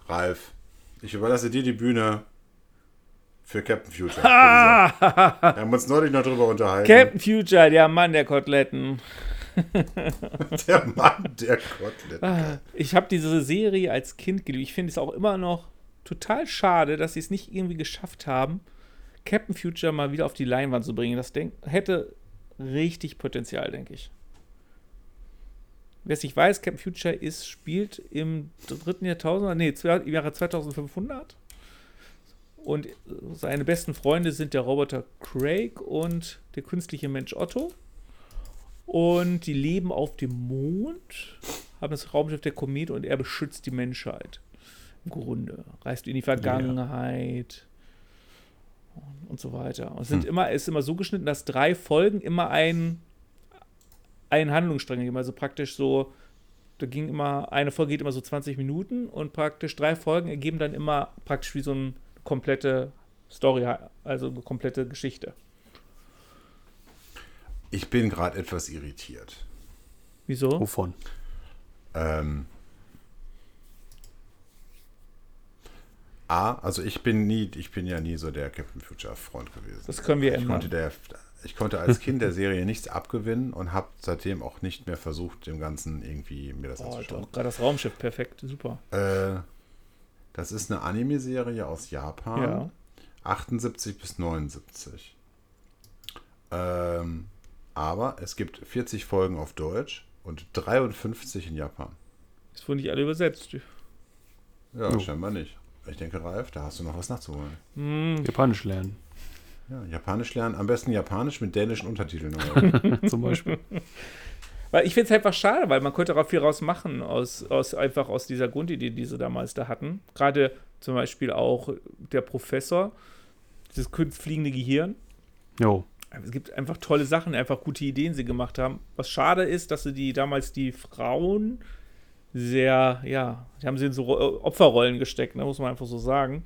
Ralf, ich überlasse dir die Bühne für Captain Future. wir haben uns neulich noch drüber unterhalten. Captain Future, der Mann der Koteletten. Der Mann der Kotelett. Ah, Ich habe diese Serie als Kind geliebt. Ich finde es auch immer noch total schade, dass sie es nicht irgendwie geschafft haben, Captain Future mal wieder auf die Leinwand zu bringen. Das hätte richtig Potenzial, denke ich. Wer es nicht weiß, Captain Future ist, spielt im dritten Jahrtausend, nee, im Jahre 2500. Und seine besten Freunde sind der Roboter Craig und der künstliche Mensch Otto. Und die leben auf dem Mond, haben das Raumschiff der Komet und er beschützt die Menschheit. Im Grunde. Reist in die Vergangenheit und, und so weiter. Und es sind immer, es ist immer so geschnitten, dass drei Folgen immer ein, einen Handlungsstrang geben. Also praktisch so, da ging immer, eine Folge geht immer so 20 Minuten und praktisch drei Folgen ergeben dann immer praktisch wie so eine komplette Story, also eine komplette Geschichte. Ich bin gerade etwas irritiert. Wieso? A, also ich bin nie, ich bin ja nie so der Captain Future Freund gewesen. Das können wir ich konnte, ändern. der, ich konnte als Kind der Serie nichts abgewinnen und habe seitdem auch nicht mehr versucht, dem Ganzen irgendwie mir das Oh, anzuschauen. gerade das Raumschiff, perfekt, super. Äh, das ist eine Anime-Serie aus Japan. Ja. 78 bis 79. Ähm, aber es gibt 40 Folgen auf Deutsch und 53 in Japan. Ist wohl nicht alle übersetzt. Ja, Jo. scheinbar nicht. Ich denke, Ralf, da hast du noch was nachzuholen. Hm, Japanisch lernen. Ja, Japanisch lernen, am besten Japanisch mit dänischen Untertiteln. oder? Zum Beispiel. Weil ich finde es einfach schade, weil man könnte auch viel raus machen, aus, aus, einfach aus dieser Grundidee, die sie damals da hatten. Gerade zum Beispiel auch der Professor, dieses kunstfliegende Gehirn. Jo. Es gibt einfach tolle Sachen, einfach gute Ideen, sie gemacht haben. Was schade ist, dass sie die damals die Frauen sehr, ja, die haben sie in so Ro- Opferrollen gesteckt, ne, muss man einfach so sagen.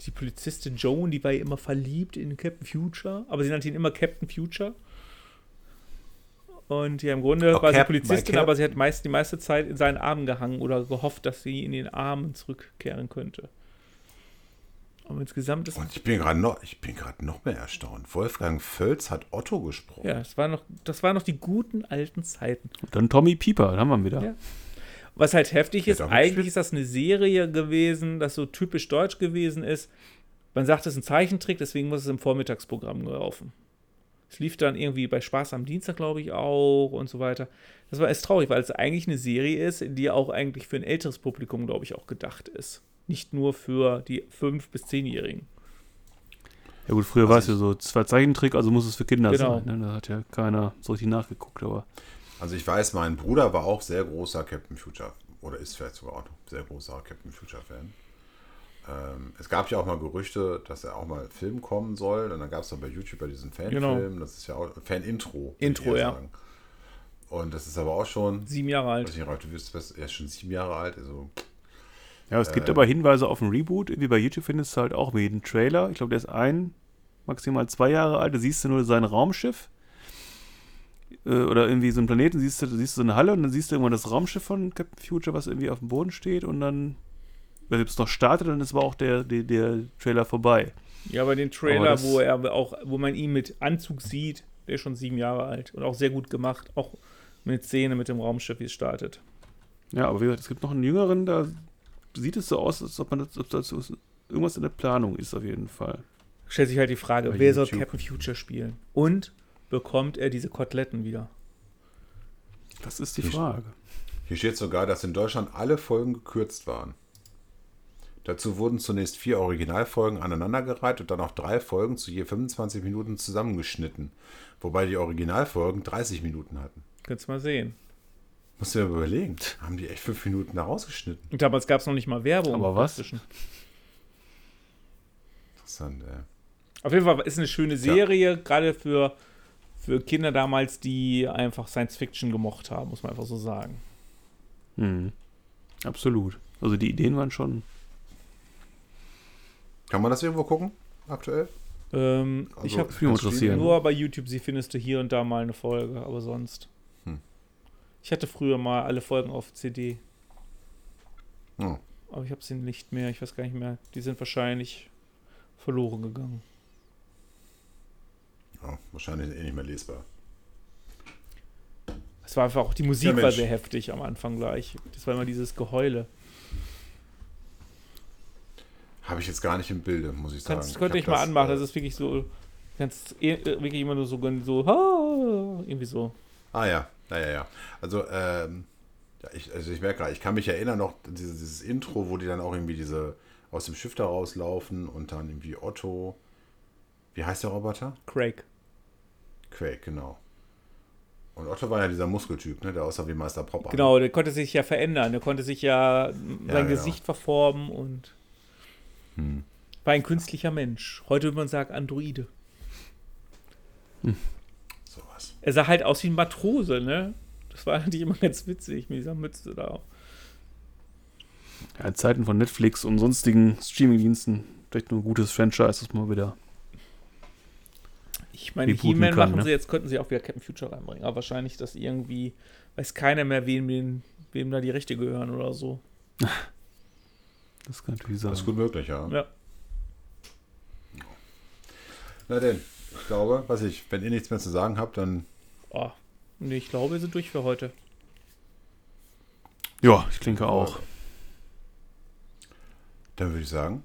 Die Polizistin Joan, die war ja immer verliebt in Captain Future, aber sie nannte ihn immer Captain Future. Und ja, im Grunde Oh, war sie Captain, Polizistin, bei Cap- aber sie hat meist die meiste Zeit in seinen Armen gehangen oder gehofft, dass sie in den Armen zurückkehren könnte. Aber insgesamt ist Und ich bin gerade noch, ich bin gerade noch mehr erstaunt. Wolfgang Völz hat Otto gesprochen. ja, das war noch, das waren noch die guten alten Zeiten. Und dann Tommy Pieper, da haben wir ihn wieder. Ja. Was halt heftig ist, eigentlich ist das eine Serie gewesen, das so typisch deutsch gewesen ist. Man sagt, es ist ein Zeichentrick, deswegen muss es im Vormittagsprogramm laufen. Es lief dann irgendwie bei Spaß am Dienstag, glaube ich, auch und so weiter. Das war erst traurig, weil es eigentlich eine Serie ist, die auch eigentlich für ein älteres Publikum, glaube ich, auch gedacht ist. Nicht nur für die 5- bis 10-Jährigen. Ja gut, früher war es ja so, zwei Zeichentrick, also muss es für Kinder Genau. sein. Ne? Da hat ja keiner so richtig nachgeguckt, aber Also ich weiß, mein Bruder war auch sehr großer Captain Future oder ist vielleicht sogar auch noch sehr großer Captain Future Fan. Ähm, es gab ja auch mal Gerüchte, dass er auch mal Film kommen soll. Und dann gab es dann bei YouTube ja diesen Fanfilm. Genau. Das ist ja auch Fan-Intro. Intro, ja. sagen. Und das ist aber auch schon, Sieben Jahre alt. weiß nicht, Ralf, du wirst, er ist schon sieben Jahre alt. Also ja, es gibt Äh. aber Hinweise auf ein Reboot. Wie bei YouTube findest du halt auch jeden Trailer. Ich glaube, der ist ein, maximal zwei Jahre alt. Da siehst du nur sein Raumschiff. Äh, Oder irgendwie so einen Planeten, siehst du, siehst du so eine Halle und dann siehst du irgendwann das Raumschiff von Captain Future, was irgendwie auf dem Boden steht und dann, wenn es noch startet, dann ist aber auch der, der, der Trailer vorbei. Ja, aber den Aber Trailer, das- wo er auch, wo man ihn mit Anzug sieht, der ist schon sieben Jahre alt und auch sehr gut gemacht. Auch mit Szene mit dem Raumschiff, wie es startet. Ja, aber wie gesagt, es gibt noch einen jüngeren, da sieht es so aus, als ob man das, ob das irgendwas in der Planung ist, auf jeden Fall. Stellt sich halt die Frage, Bei wer soll YouTube. Captain Future spielen? Und bekommt er diese Koteletten wieder? Das ist die Ich- Frage. Hier steht sogar, dass in Deutschland alle Folgen gekürzt waren. Dazu wurden zunächst vier Originalfolgen aneinandergereiht und dann auch drei Folgen zu je 25 Minuten zusammengeschnitten. Wobei die Originalfolgen 30 Minuten hatten. Könntest du mal sehen. Musst du dir mal überlegen. Haben die echt fünf Minuten da rausgeschnitten? Und damals gab es noch nicht mal Werbung. Aber was? Interessant, ey. Auf jeden Fall ist eine schöne Serie, gerade für, für Kinder damals, die einfach Science Fiction gemocht haben, muss man einfach so sagen. Mhm. Absolut. Also die Ideen waren schon. Kann man das irgendwo gucken? Aktuell? Ähm, ich Also, habe mich interessieren. nur bei YouTube, sie findest du hier und da mal eine Folge, aber sonst. Hm. Ich hatte früher mal alle Folgen auf CD, Oh. aber ich habe sie nicht mehr. Ich weiß gar nicht mehr. Die sind wahrscheinlich verloren gegangen. Ja, wahrscheinlich eh nicht mehr lesbar. Es war einfach auch, die Musik Ja, war sehr heftig am Anfang gleich. Das war immer dieses Geheule. Habe ich jetzt gar nicht im Bilde, muss ich sagen. Kannst, könnte hab ich mal anmachen. äh, Das ist wirklich so, ganz, eh- wirklich immer nur so, so, irgendwie so. Ah ja, ja, ja, ja. Also, ähm, ja, ich, also ich merke gerade, ich kann mich erinnern noch, dieses, dieses Intro, wo die dann auch irgendwie diese aus dem Schiff da rauslaufen und dann irgendwie Otto. Wie heißt der Roboter? Craig. Quake, genau. Und Otto war ja dieser Muskeltyp, ne, der aussah wie Meister Popper. Genau, der konnte sich ja verändern. Der konnte sich ja sein genau. Gesicht verformen und Hm. war ein künstlicher Mensch. Heute würde man sagen Androide. Sowas. Er sah halt aus wie ein Matrose, ne? Das war eigentlich immer ganz witzig mit dieser Mütze da. Ja, in Zeiten von Netflix und sonstigen Streamingdiensten vielleicht nur ein gutes Franchise, das mal wieder. Meine, He-Man machen ne? sie, jetzt könnten sie auch wieder Captain Future reinbringen. Aber wahrscheinlich, dass irgendwie, weiß keiner mehr, wem, den, wem da die Rechte gehören oder so. Das kann natürlich sein. Das ist gut möglich, ja. Ja. Na denn, ich glaube, was ich, wenn ihr nichts mehr zu sagen habt, dann Oh, nee, ich glaube, wir sind durch für heute. Ja, ich denke auch. Dann würde ich sagen,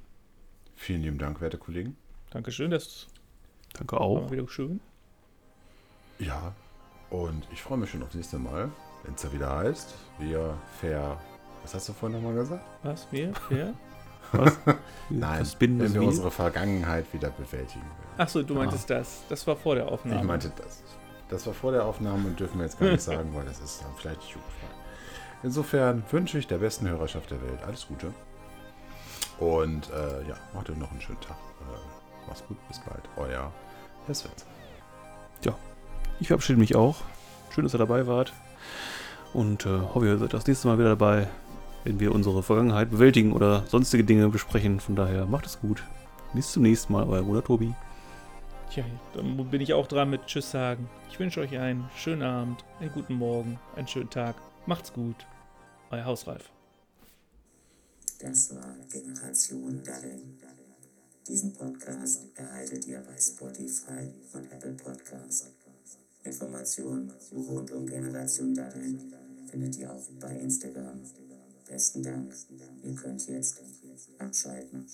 vielen lieben Dank, werte Kollegen. Dankeschön, das Danke war auch. mal wieder schön. Ja, und ich freue mich schon aufs nächste Mal, wenn es da wieder heißt, wir fair. Was hast du vorhin nochmal gesagt? Was? Wir? Ja? Nein, Das Binden wenn wir unsere Vergangenheit wieder bewältigen. Achso, du meintest das. Das war vor der Aufnahme. Ich meinte das. Das war vor der Aufnahme und dürfen wir jetzt gar nicht sagen, weil das ist dann vielleicht jugendfrei. Insofern wünsche ich der besten Hörerschaft der Welt alles Gute. Und äh, ja, macht euch noch einen schönen Tag. Mach's gut, bis bald. Euer Herr Svensson. Ich verabschiede mich auch. Schön, dass ihr dabei wart. Und äh, hoffe, ihr seid das nächste Mal wieder dabei, wenn wir unsere Vergangenheit bewältigen oder sonstige Dinge besprechen. Von daher macht es gut. Bis zum nächsten Mal, euer Bruder Tobi. Tja, dann bin ich auch dran mit Tschüss sagen. Ich wünsche euch einen schönen Abend, einen guten Morgen, einen schönen Tag. Macht's gut. Euer Hausreif. Das war Generation Daddeln. Diesen Podcast erhaltet ihr bei Spotify und Apple Podcasts. Informationen rund um Generation Daddeln findet ihr auch bei Instagram. Besten Dank. Ihr könnt jetzt abschalten.